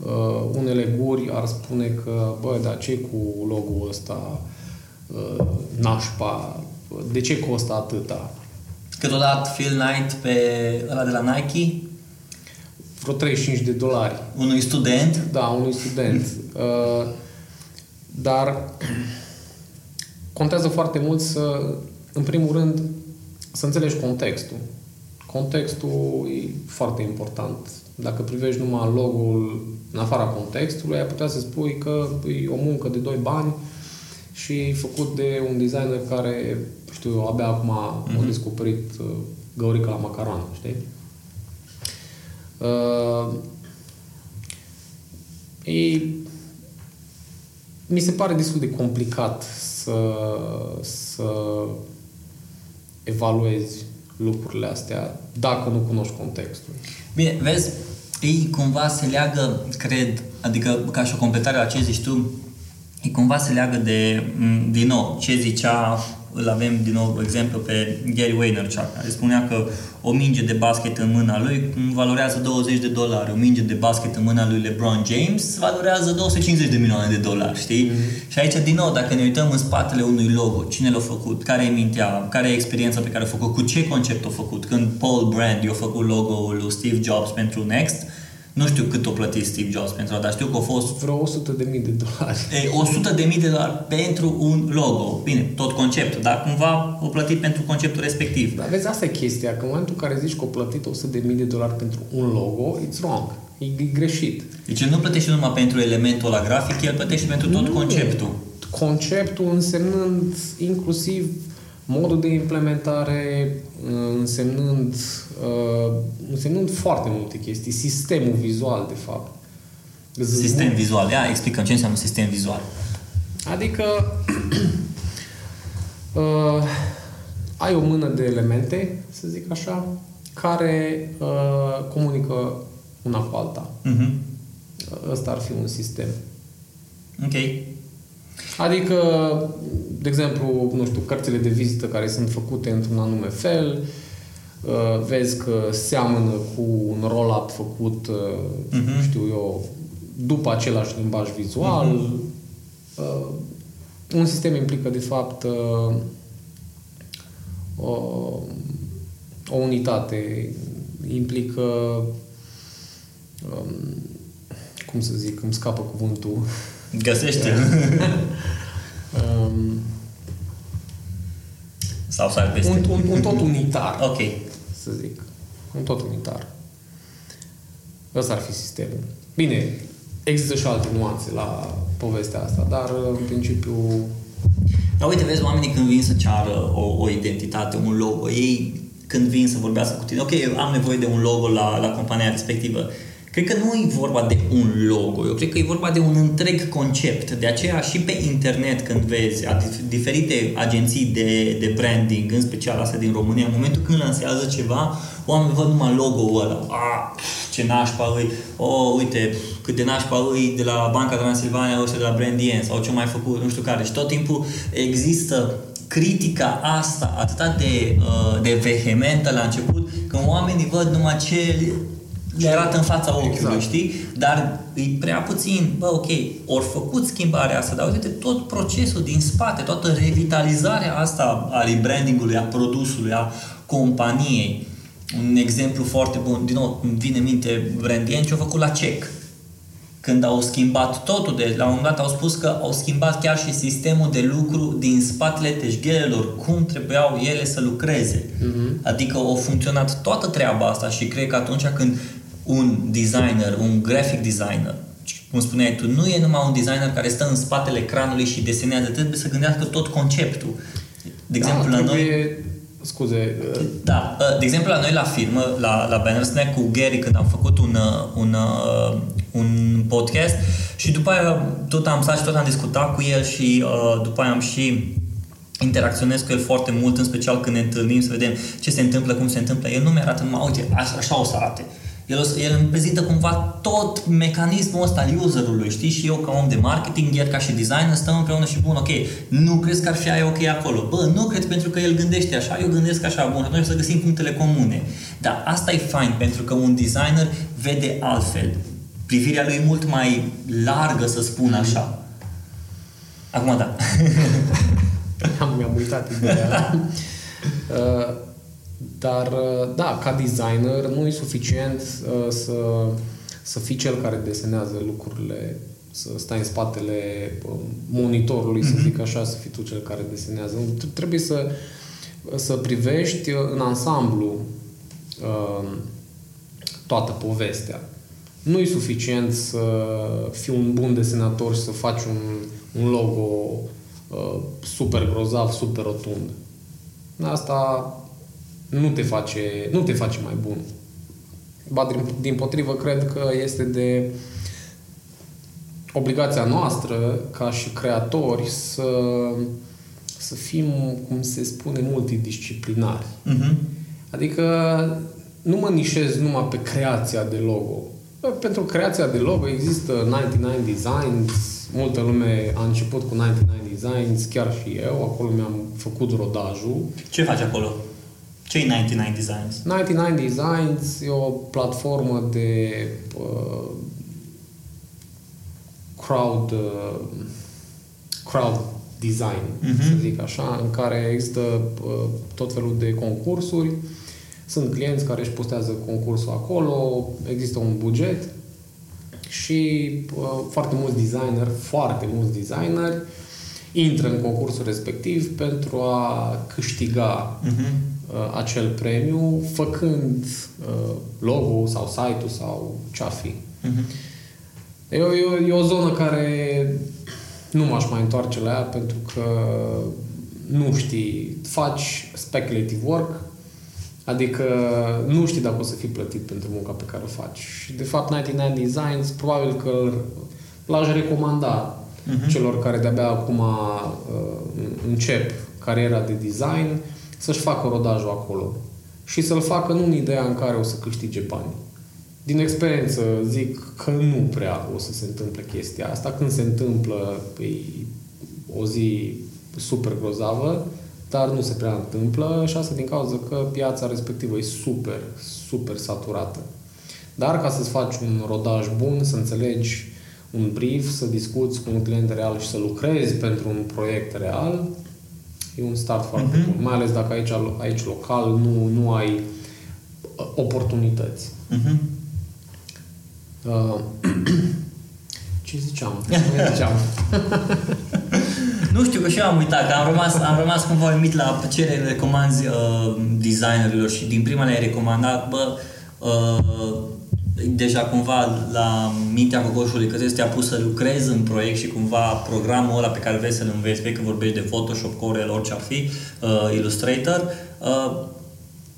uh, unele guri ar spune că, bă, dar ce cu logo-ul ăsta uh, nașpa, de ce costă atâta? Câteodată Phil Knight pe ăla de la Nike? Vreo 35 de dolari. Unui student? Da, unui student. uh, dar contează foarte mult să, în primul rând, să înțelegi contextul. Contextul e foarte important. Dacă privești numai logo-ul în afara contextului, ai putea să spui că e o muncă de doi bani și făcut de un designer care, știu eu, abia acum mm-hmm. a descoperit uh, găurica la macaron, știi? Uh, e, mi se pare destul de complicat să, să evaluezi lucrurile astea dacă nu cunoști contextul. Bine, vezi, ei cumva se leagă, cred, adică ca și o completare la ce zici tu, ei cumva se leagă de, din nou, ce zicea îl avem din nou exemplu pe Gary Vaynerchuk, care spunea că o minge de basket în mâna lui valorează 20 de dolari, o minge de basket în mâna lui LeBron James valorează 250 de milioane de dolari, știi? Mm-hmm. Și aici, din nou, dacă ne uităm în spatele unui logo, cine l-a făcut, care e mintea, care e experiența pe care a făcut, cu ce concept a făcut, când Paul Brand i-a făcut logo-ul lui Steve Jobs pentru Next, nu știu cât o plătit Steve Jobs pentru asta, dar știu că a fost... Vreo 100 de mii de dolari. E, 100 de mii de dolari pentru un logo. Bine, tot conceptul, dar cumva o plătit pentru conceptul respectiv. Dar vezi, asta e chestia, că în momentul în care zici că o plătit 100 de mii de dolari pentru un logo, it's wrong. E greșit. Deci el nu plătește numai pentru elementul la grafic, el plătește pentru tot nu. conceptul. Conceptul însemnând inclusiv modul de implementare, însemnând uh, însemnând foarte multe chestii. Sistemul vizual, de fapt. Sistem vizual. Ia, explicăm ce înseamnă sistem vizual. Adică uh, ai o mână de elemente, să zic așa, care uh, comunică una cu alta. Uh-huh. Ăsta ar fi un sistem. Ok. Adică, de exemplu, nu știu, cărțile de vizită care sunt făcute într-un anume fel, uh, Uh, vezi că seamănă cu un roll-up făcut, uh-huh. știu eu, după același limbaj vizual. Uh-huh. Uh, un sistem implică, de fapt, uh, o, o unitate, implică um, cum să zic, îmi scapă cuvântul. Găsește. um, Sau să peste. Un, un, un tot unitar. ok să zic. Un tot unitar. Ăsta ar fi sistemul. Bine, există și alte nuanțe la povestea asta, dar în principiu... Dar uite, vezi, oamenii când vin să ceară o, o identitate, un logo, ei când vin să vorbească cu tine, ok, am nevoie de un logo la, la compania respectivă, Cred că nu e vorba de un logo, eu cred că e vorba de un întreg concept. De aceea și pe internet când vezi diferite agenții de, de branding, în special astea din România, în momentul când lansează ceva, oamenii văd numai logo-ul ăla. A, ce nașpa îi, oh, uite, cât de nașpa îi de la Banca Transilvania, ăștia de la Brandien sau ce mai făcut, nu știu care. Și tot timpul există critica asta atât de, uh, de vehementă la început, când oamenii văd numai ce le arată în fața ochiului, exact. știi? Dar e prea puțin, bă, ok, ori făcut schimbarea asta, dar uite tot procesul din spate, toată revitalizarea asta a rebrandingului, a produsului, a companiei. Un exemplu foarte bun, din nou, îmi vine în minte Brandien ce au făcut la CEC când au schimbat totul, de la un moment dat au spus că au schimbat chiar și sistemul de lucru din spatele teșghelelor, cum trebuiau ele să lucreze. Uh-huh. Adică au funcționat toată treaba asta și cred că atunci când un designer, un graphic designer, cum spuneai tu, nu e numai un designer care stă în spatele ecranului și desenează, trebuie să gândească tot conceptul. De da, exemplu, la noi Scuze. Uh, da, uh, de exemplu la noi la firmă, la, la Banner Snack cu Gary când am făcut un, uh, un, un podcast și după aia tot am stat și tot am discutat cu el și după aia am și interacționez cu el foarte mult, în special când ne întâlnim să vedem ce se întâmplă, cum se întâmplă. El nu mi-arată numai, uite, așa, așa o să arate. El, el îmi prezintă cumva tot mecanismul ăsta al userului, știi? Și eu ca om de marketing, iar ca și designer, stăm împreună și bun, ok, nu crezi că ar fi aia ok acolo? Bă, nu cred pentru că el gândește așa, eu gândesc așa, bun, atunci să găsim punctele comune. Dar asta e fain, pentru că un designer vede altfel. Privirea lui e mult mai largă, să spun așa. Acum da. Am, mi-am uitat ideea. uh, dar, uh, da, ca designer nu e suficient uh, să, să fii cel care desenează lucrurile, să stai în spatele um, monitorului, mm-hmm. să mhm. zic așa, să fii tu cel care desenează. Trebuie să, să privești în ansamblu um, toată povestea. Nu e suficient să fii un bun desenator și să faci un, un logo uh, super grozav, super rotund. Asta nu te face, nu te face mai bun. Ba, din, din potrivă, cred că este de obligația noastră, ca și creatori, să, să fim, cum se spune, multidisciplinari. Uh-huh. Adică nu mă nișez numai pe creația de logo. Pentru creația de logo există 99 Designs, multă lume a început cu 99 Designs, chiar și eu, acolo mi-am făcut rodajul. Ce faci acolo? Ce 99 Designs? 99 Designs e o platformă de uh, crowd uh, crowd design, uh-huh. să zic așa, în care există uh, tot felul de concursuri. Sunt clienți care își postează concursul acolo, există un buget și uh, foarte mulți designer, foarte mulți designeri intră în concursul respectiv pentru a câștiga uh-huh uh, acel premiu făcând uh, logo sau site-ul sau ce-a fi. Uh-huh. E, e, e o zonă care nu m-aș mai întoarce la ea pentru că nu știi, faci speculative work, adică nu știi dacă o să fii plătit pentru munca pe care o faci. Și de fapt 99 Designs probabil că l-aș recomanda uh-huh. celor care de-abia acum uh, încep cariera de design să-și facă rodajul acolo și să-l facă nu în ideea în care o să câștige bani. Din experiență zic că nu prea o să se întâmple chestia asta. Când se întâmplă, e o zi super grozavă, dar nu se prea întâmplă și asta din cauza că piața respectivă e super, super saturată. Dar ca să-ți faci un rodaj bun, să înțelegi un brief, să discuți cu un client real și să lucrezi pentru un proiect real, E un start foarte uh-huh. bun. Mai ales dacă aici, aici local nu, nu ai uh, oportunități. Uh-huh. Uh, ce ziceam? Ce ziceam? nu știu că și eu am uitat, că am rămas, am rămas cumva uimit la ce le recomanzi uh, designerilor și din prima le-ai recomandat, bă, uh, deja cumva la mintea cocoșului că trebuie să te apuci să lucrezi în proiect și cumva programul ăla pe care vrei să-l înveți, fie că vorbești de Photoshop, Corel, orice ar fi, uh, Illustrator, uh,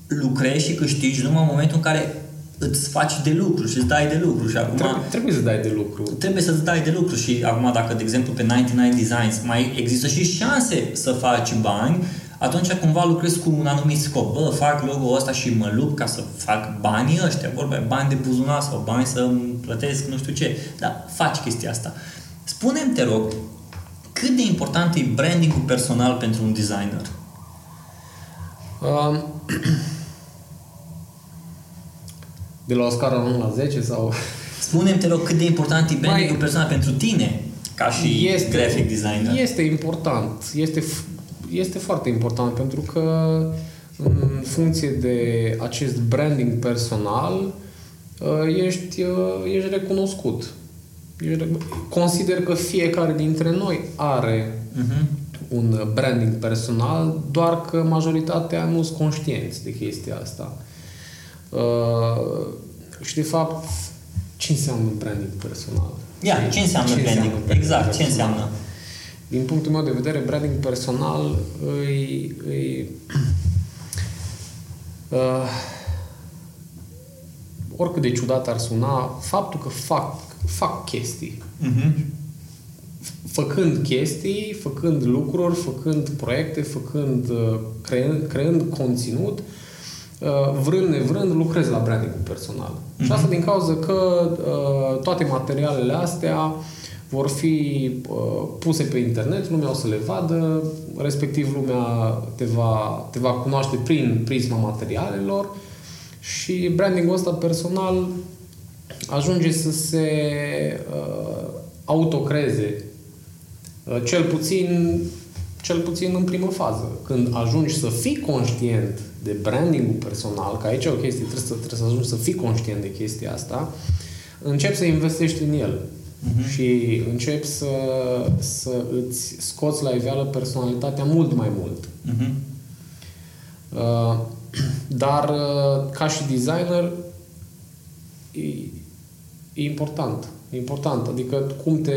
lucrezi și câștigi numai în momentul în care îți faci de lucru și îți dai de lucru și acum... Trebuie, trebuie să dai de lucru. Trebuie să-ți dai de lucru și acum dacă, de exemplu, pe 99 Designs mai există și șanse să faci bani, atunci cumva lucrezi cu un anumit scop. Bă, fac logo ăsta și mă lupt ca să fac banii ăștia, vorba bani de buzunar sau bani să plătesc nu știu ce. Dar faci chestia asta. Spune-mi, te rog, cât de important e brandingul personal pentru un designer? Um, de la o scară 1 la 10 sau... Spune-mi, te rog, cât de important e brandingul Mai... personal pentru tine ca și este, graphic designer? Este important. Este, este foarte important pentru că în funcție de acest branding personal uh, ești, uh, ești recunoscut. Consider că fiecare dintre noi are uh-huh. un branding personal, doar că majoritatea nu sunt conștienți de chestia asta. Uh, și de fapt, ce înseamnă branding personal? Ia, yeah, ce înseamnă ce branding? Înseamnă branding exact, personal? ce înseamnă? Din punctul meu de vedere, branding personal îi, îi uh, oricât de ciudat ar suna, faptul că fac, fac chestii. Uh-huh. Făcând chestii, făcând lucruri, făcând proiecte, făcând, uh, creând, creând conținut, uh, Uh, vrând nevrând, lucrez la branding personal. Mm-hmm. Și asta din cauza că uh, toate materialele astea vor fi uh, puse pe internet, lumea o să le vadă, respectiv lumea te va, te va cunoaște prin prisma materialelor și brandingul ăsta personal ajunge să se uh, autocreze. Uh, cel puțin cel puțin în primă fază. Când ajungi să fii conștient de brandingul personal, că aici e o chestie, trebuie să, trebuie să ajungi să fii conștient de chestia asta, începi să investești în el. Uh-huh. Și începi să, să îți scoți la iveală personalitatea mult mai mult. Uh-huh. Uh, dar, uh, ca și designer, e, e important. E important. Adică cum, te,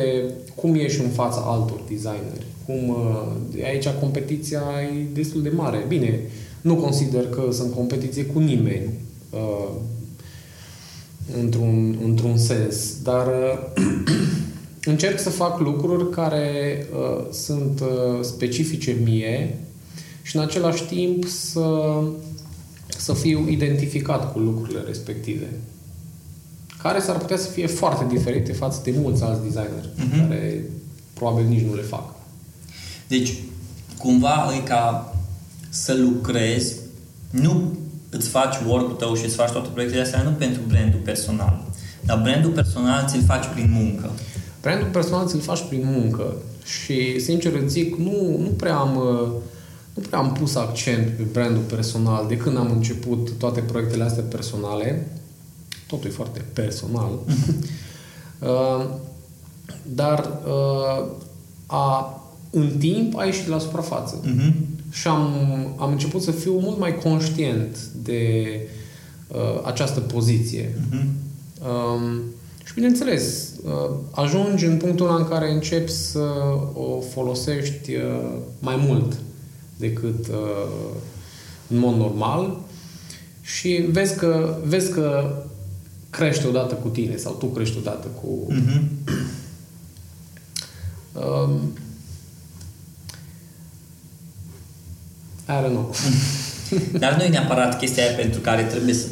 cum ieși în fața altor designeri. Cum, uh, aici competiția e destul de mare. Bine, nu consider că sunt competiție cu nimeni uh, într-un, într-un sens, dar uh, încerc să fac lucruri care uh, sunt uh, specifice mie și în același timp să, să fiu identificat cu lucrurile respective care s-ar putea să fie foarte diferite față de mulți alți designeri uh-huh. care probabil nici nu le fac. Deci, cumva e ca să lucrezi, nu îți faci work-ul tău și îți faci toate proiectele astea nu pentru brandul personal, dar brandul personal ți-l faci prin muncă. Brandul personal ți-l faci prin muncă și, sincer îți zic, nu, nu prea am nu prea am pus accent pe brandul personal de când am început toate proiectele astea personale. Totul e foarte personal. uh, dar uh, a în timp a ieșit la suprafață. Uh-huh. Și am, am început să fiu mult mai conștient de uh, această poziție. Uh-huh. Um, și bineînțeles, uh, ajungi în punctul în care începi să o folosești uh, mai mult decât uh, în mod normal și vezi că, vezi că crește odată cu tine sau tu crești odată cu... Uh-huh. Um, I don't know. Dar nu e neapărat chestia aia pentru care trebuie să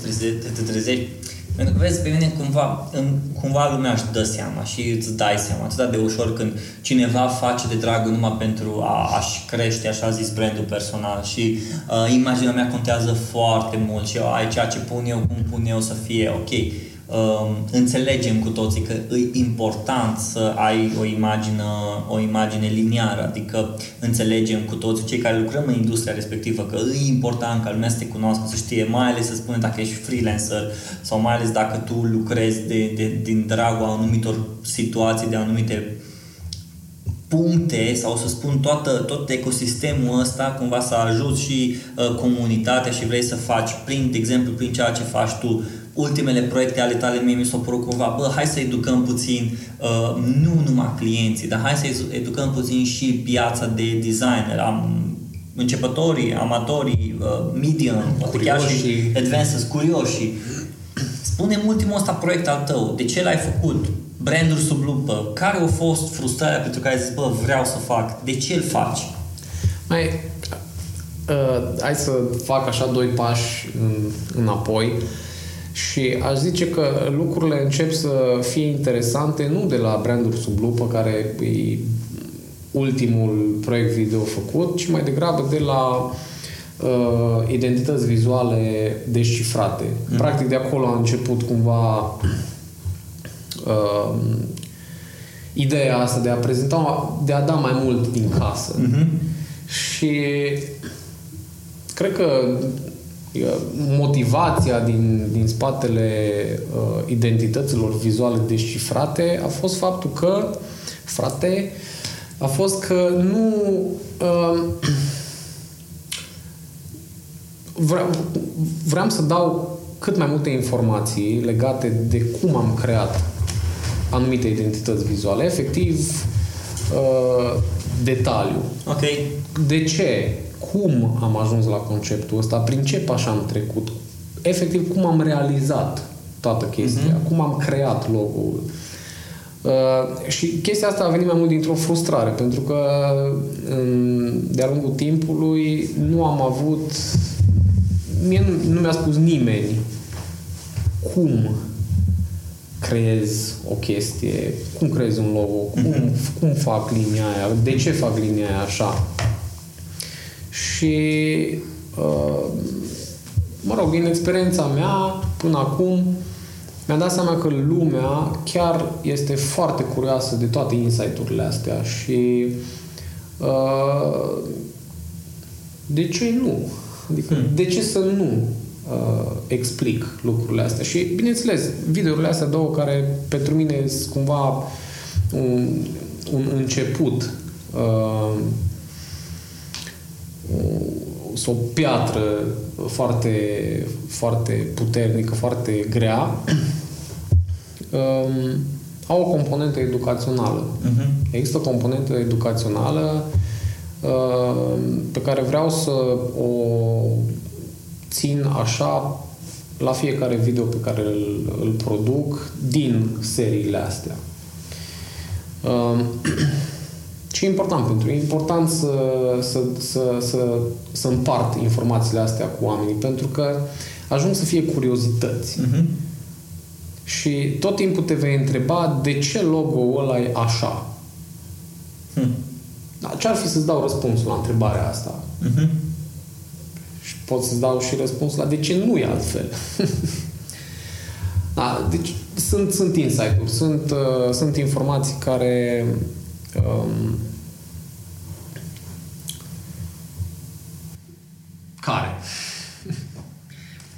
te trezești. Pentru că vezi, pe mine cumva, în, cumva lumea își dă seama și îți dai seama atât de ușor când cineva face de dragul numai pentru a, a-și crește, așa zis, brandul personal și uh, imaginea mea contează foarte mult și ai ceea ce pun eu, cum pun eu să fie ok uh, înțelegem cu toții că e important să ai o imagine, o imagine liniară, adică înțelegem cu toții cei care lucrăm în industria respectivă că e important ca lumea să te cunoască, să știe, mai ales să spune dacă ești freelancer sau mai ales dacă tu lucrezi de, de, din dragul anumitor situații, de anumite puncte sau să spun toată, tot ecosistemul ăsta cumva să ajuți și uh, comunitatea și vrei să faci prin, de exemplu, prin ceea ce faci tu ultimele proiecte ale tale mie mi s-au părut cumva, bă, hai să educăm puțin, uh, nu numai clienții, dar hai să educăm puțin și piața de designer, am începătorii, amatorii, uh, medium, chiar și advanced, curioși. spune ultimul ăsta proiect al tău, de ce l-ai făcut, branduri sub lupă, care a fost frustrarea pentru care ai zis, bă, vreau să fac, de ce îl faci? Mai, uh, hai să fac așa doi pași în, înapoi și aș zice că lucrurile încep să fie interesante nu de la branduri sub lupă, care e ultimul proiect video făcut, ci mai degrabă de la uh, identități vizuale descifrate. Mm. Practic de acolo a început cumva uh, ideea asta de a prezenta, de a da mai mult din casă. Mm-hmm. Și cred că uh, motivația din, din spatele uh, identităților vizuale descifrate a fost faptul că, frate, a fost că nu uh, vreau, vreau să dau cât mai multe informații legate de cum am creat anumite identități vizuale, efectiv uh, detaliu. Ok. De ce? Cum am ajuns la conceptul ăsta? Prin ce pași am trecut? Efectiv, cum am realizat toată chestia? Uh-huh. Cum am creat logo-ul? Uh, și chestia asta a venit mai mult dintr-o frustrare, pentru că în, de-a lungul timpului nu am avut mie nu, nu mi-a spus nimeni cum creez o chestie, cum creez un logo, cum, mm-hmm. cum fac linia aia, de ce fac linia aia așa. Și uh, mă rog, din experiența mea până acum mi-am dat seama că lumea chiar este foarte curioasă de toate insight-urile astea și uh, de ce nu? Adică hmm. de ce să nu uh, explic lucrurile astea? Și, bineînțeles, videourile astea două care pentru mine sunt cumva un, un început uh, o piatră foarte, foarte puternică, foarte grea, um, au o componentă educațională. Uh-huh. Există o componentă educațională uh, pe care vreau să o țin așa la fiecare video pe care îl, îl produc din seriile astea. Uh, ce e important pentru E important să, să, să, să, să împart informațiile astea cu oamenii, pentru că ajung să fie curiozități. Uh-huh. Și tot timpul te vei întreba de ce logo-ul ăla e așa. Hmm. Da, ce ar fi să-ți dau răspunsul la întrebarea asta? Uh-huh. Și pot să-ți dau și răspunsul la de ce nu e altfel. da, deci sunt, sunt insight-uri, sunt, uh, sunt informații care um, care?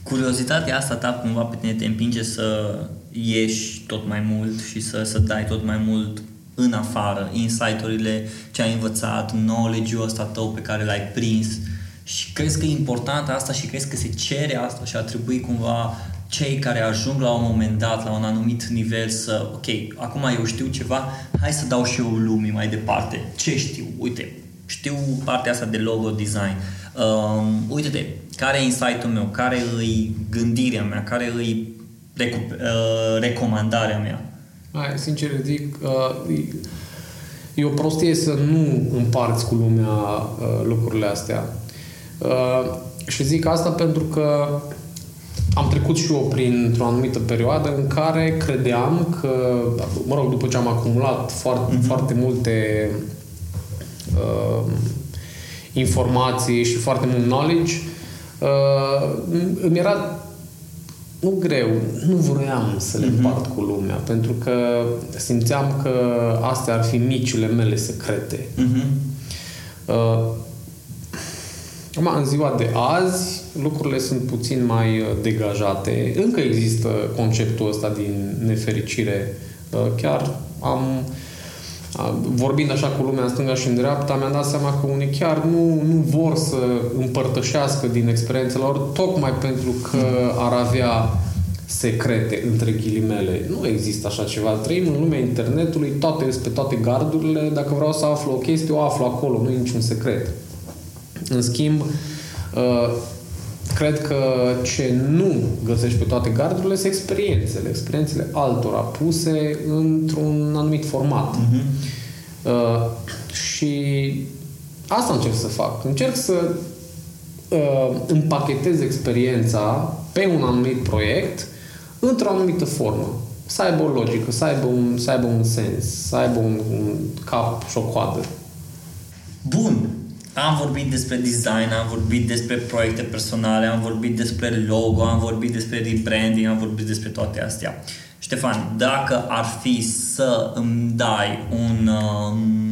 Curiozitatea asta ta cumva pe tine te împinge să ieși tot mai mult și să, să dai tot mai mult în afară, insight-urile ce ai învățat, knowledge-ul ăsta tău pe care l-ai prins și crezi că e important asta și crezi că se cere asta și ar trebui cumva cei care ajung la un moment dat, la un anumit nivel să, ok, acum eu știu ceva, hai să dau și eu lumii mai departe. Ce știu? Uite, știu partea asta de logo design. Um, uite-te, care e insight-ul meu, care e gândirea mea, care e recu- uh, recomandarea mea. Hai, sincer zic, uh, e o prostie să nu împarți cu lumea uh, lucrurile astea. Uh, și zic asta pentru că am trecut și eu printr-o anumită perioadă în care credeam că, mă rog, după ce am acumulat foarte, mm-hmm. foarte multe uh, informații și foarte mult knowledge, uh, îmi era nu greu, nu vroiam să le mhm. împart mm-hmm. cu lumea, pentru că simțeam că astea ar fi micile mele secrete. Mm-hmm. Uh, Acum, în ziua de azi, lucrurile sunt puțin mai uh, degajate. Încă există conceptul ăsta din nefericire. Uh, chiar am vorbind așa cu lumea în stânga și în dreapta, mi-am dat seama că unii chiar nu, nu vor să împărtășească din experiențele lor, tocmai pentru că ar avea secrete, între ghilimele. Nu există așa ceva. Trăim în lumea internetului, toate pe toate gardurile. Dacă vreau să aflu o chestie, o aflu acolo, nu e niciun secret. În schimb, uh, cred că ce nu găsești pe toate gardurile sunt experiențele, experiențele altora puse într-un anumit format. Uh-huh. Uh, și asta încerc să fac. Încerc să uh, împachetez experiența pe un anumit proiect într-o anumită formă. Să aibă o logică, să aibă un, să aibă un sens, să aibă un, un cap și o coadă. Bun. Am vorbit despre design, am vorbit despre proiecte personale, am vorbit despre logo, am vorbit despre rebranding, am vorbit despre toate astea. Ștefan, dacă ar fi să îmi dai un... Um,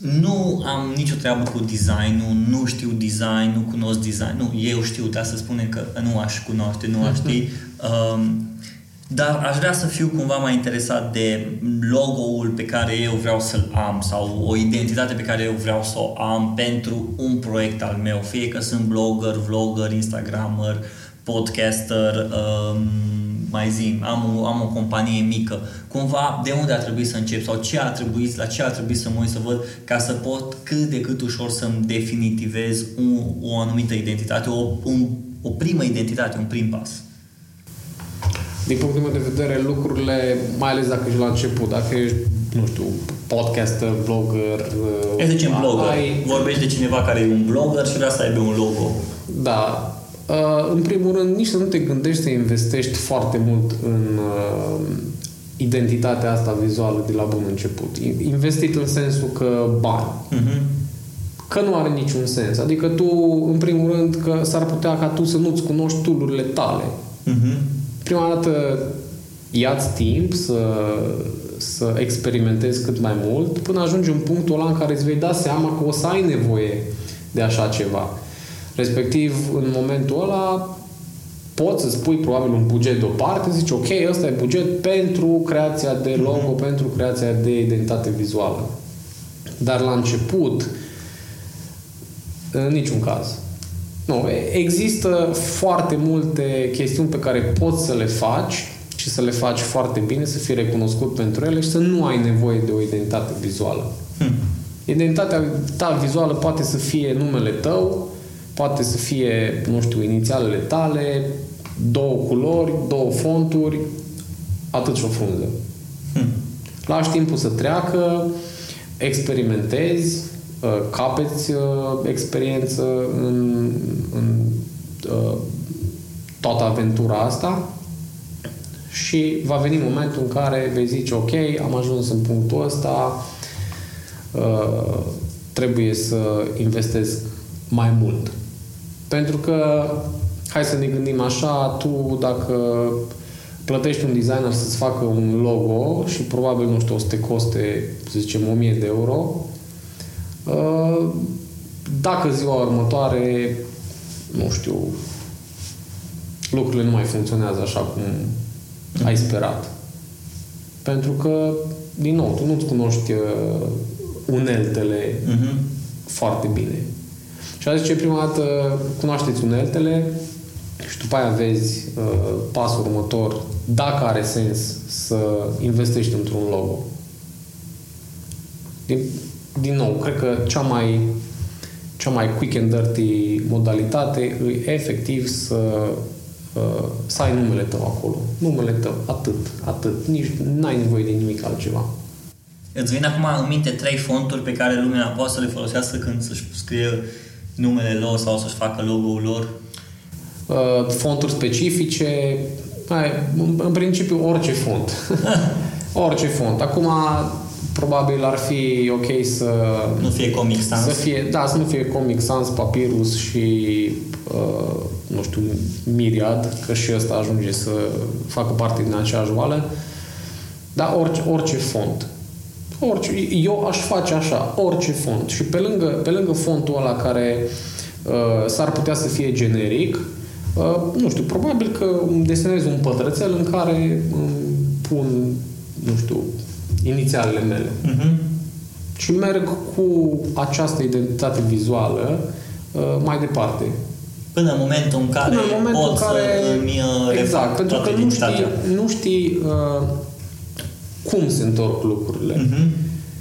nu am nicio treabă cu designul, nu știu design, nu cunosc design, nu, eu știu, dar să spunem că nu aș cunoaște, nu aș ști. Um, dar aș vrea să fiu cumva mai interesat de logo-ul pe care eu vreau să-l am sau o identitate pe care eu vreau să o am pentru un proiect al meu, fie că sunt blogger, vlogger, instagrammer, podcaster, um, mai zim, am o, am o companie mică, cumva de unde ar trebui să încep sau ce ar trebui, la ce ar trebui să mă uit să văd ca să pot cât de cât ușor să-mi definitivez un, o anumită identitate, o, un, o primă identitate, un prim pas. Din punctul meu de vedere, lucrurile, mai ales dacă ești la început, dacă ești, nu știu, podcaster, blogger... E zicem blogger. Ai... Vorbești de cineva care e un blogger și vrea să aibă un logo. Da. Uh, în primul rând, nici să nu te gândești să investești foarte mult în uh, identitatea asta vizuală de la bun început. Investit în sensul că bani. Uh-huh. Că nu are niciun sens. Adică tu, în primul rând, că s-ar putea ca tu să nu-ți cunoști tulurile tale. Uh-huh prima dată ia-ți timp să, să experimentezi cât mai mult până ajungi în punctul ăla în care îți vei da seama că o să ai nevoie de așa ceva. Respectiv, în momentul ăla, poți să spui probabil un buget deoparte, zici, ok, ăsta e buget pentru creația de mhm. logo, mm-hmm. pentru creația de identitate vizuală. Dar la început, în niciun caz. Nu, există foarte multe chestiuni pe care poți să le faci și să le faci foarte bine, să fii recunoscut pentru ele și să nu ai nevoie de o identitate vizuală. Hmm. Identitatea ta vizuală poate să fie numele tău, poate să fie, nu știu, inițialele tale, două culori, două fonturi, atât și o frunză. Hmm. Lași timpul să treacă, experimentezi, Uh, capeți uh, experiență în, în uh, toată aventura asta și va veni momentul în care vei zice ok, am ajuns în punctul ăsta, trebuie să investesc mai mult. Pentru că, hai să ne gândim așa, tu dacă plătești un designer să-ți facă un logo și probabil, nu știu, o să te coste, să zicem, 1000 de euro, Uh, dacă ziua următoare, nu știu, lucrurile nu mai funcționează așa cum ai sperat. Pentru că, din nou, tu nu-ți cunoști uh, uneltele uh-huh. foarte bine. Și a zice, prima dată cunoașteți uneltele și după aia vezi uh, pasul următor, dacă are sens să investești într-un logo. Din, din nou, cred că cea mai, cea mai quick and dirty modalitate e efectiv să, uh, să ai numele tău acolo. Numele tău, atât, atât. Nici n-ai nevoie de nimic altceva. Îți vin acum în minte trei fonturi pe care lumea poate să le folosească când să-și scrie numele lor sau să-și facă logo-ul lor? Uh, fonturi specifice, hai, în, în principiu orice font. orice font. Acum, probabil ar fi ok să... Nu fie Comic Sans. Să fie, da, să nu fie Comic Sans, Papyrus și uh, nu știu, Myriad, că și ăsta ajunge să facă parte din aceeași oală. Dar orice, orice font. Orice, eu aș face așa, orice font. Și pe lângă, pe lângă fontul ăla care uh, s-ar putea să fie generic, uh, nu știu, probabil că îmi desenez un pătrățel în care îmi pun, nu știu, inițialele mele. Uh-huh. Și merg cu această identitate vizuală uh, mai departe. Până în momentul în care Până în momentul pot în care, să îmi uh, Exact, pentru că nu știi, nu știi uh, cum se întorc lucrurile. Uh-huh.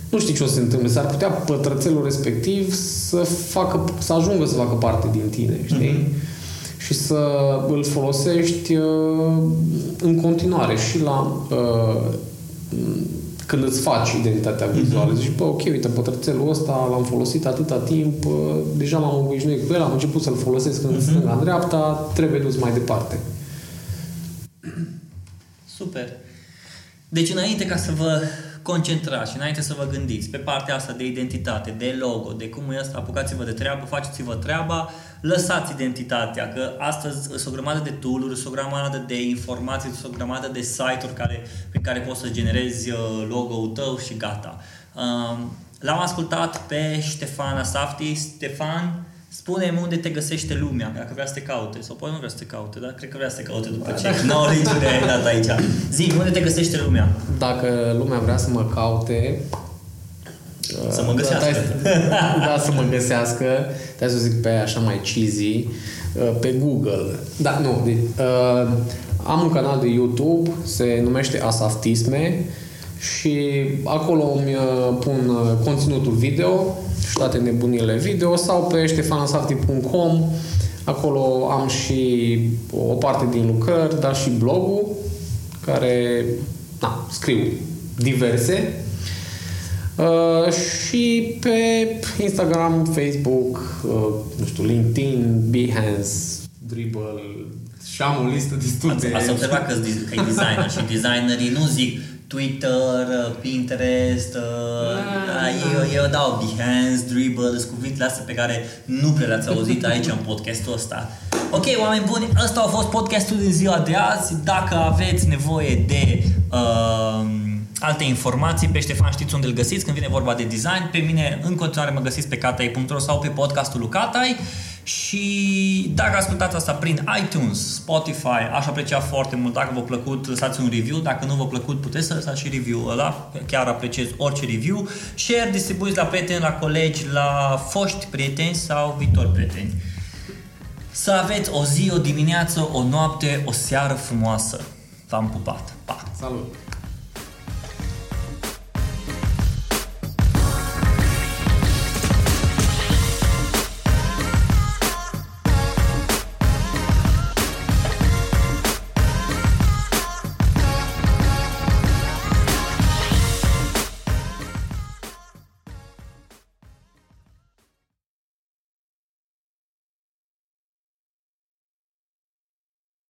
nu știi ce o să se întâmple. S-ar putea pătrățelul respectiv să, facă, să ajungă să facă parte din tine, știi? Mm-hmm. Și să îl folosești uh, în continuare și la uh, când îți faci identitatea vizuală. Mm-hmm. Zici, bă, ok, uite, pătrățelul ăsta l-am folosit atâta timp, uh, deja m-am obișnuit cu el, am început să-l folosesc în mm-hmm. stânga-dreapta, trebuie dus mai departe. Super. Deci înainte ca să vă concentrați și înainte să vă gândiți pe partea asta de identitate, de logo, de cum e asta, apucați-vă de treabă, faceți-vă treaba, lăsați identitatea, că astăzi sunt o grămadă de tool-uri, sunt o grămadă de informații, sunt o grămadă de site-uri care, prin care poți să generezi uh, logo-ul tău și gata. Um, l-am ascultat pe Ștefan Asafti. Stefan, spune unde te găsește lumea, dacă vrea să te caute. Sau poate nu vrea să te caute, dar cred că vrea să te caute după ce knowledge-ul ai dat aici. Zi, unde te găsește lumea? Dacă lumea vrea să mă caute, să mă găsească. Da, da, să mă găsească. Trebuie să zic pe așa mai cheesy. Uh, pe Google. Da, nu. De, uh, am un canal de YouTube, se numește Asaftisme și acolo îmi uh, pun uh, conținutul video și toate nebunile video sau pe ștefanasafti.com acolo am și o parte din lucrări, dar și blogul care na, scriu diverse. Uh, și pe Instagram, Facebook, uh, nu știu, LinkedIn, Behance, Dribble și am o listă destul de... Ați observat că, că e designer și designerii nu zic Twitter, uh, Pinterest, uh, da, eu, eu dau Behance, Dribble, sunt cuvintele astea pe care nu prea le-ați auzit aici în podcastul ăsta. Ok, oameni buni, ăsta a fost podcastul din ziua de azi. Dacă aveți nevoie de uh, alte informații, pe Ștefan știți unde îl găsiți când vine vorba de design. Pe mine în continuare mă găsiți pe catai.ro sau pe podcastul lui Catai și dacă ascultați asta prin iTunes, Spotify, aș aprecia foarte mult dacă v-a plăcut, lăsați un review, dacă nu v-a plăcut puteți să lăsați și review-ul ăla, chiar apreciez orice review, share, distribuiți la prieteni, la colegi, la foști prieteni sau viitori prieteni. Să aveți o zi, o dimineață, o noapte, o seară frumoasă. V-am pupat. Pa! Salut!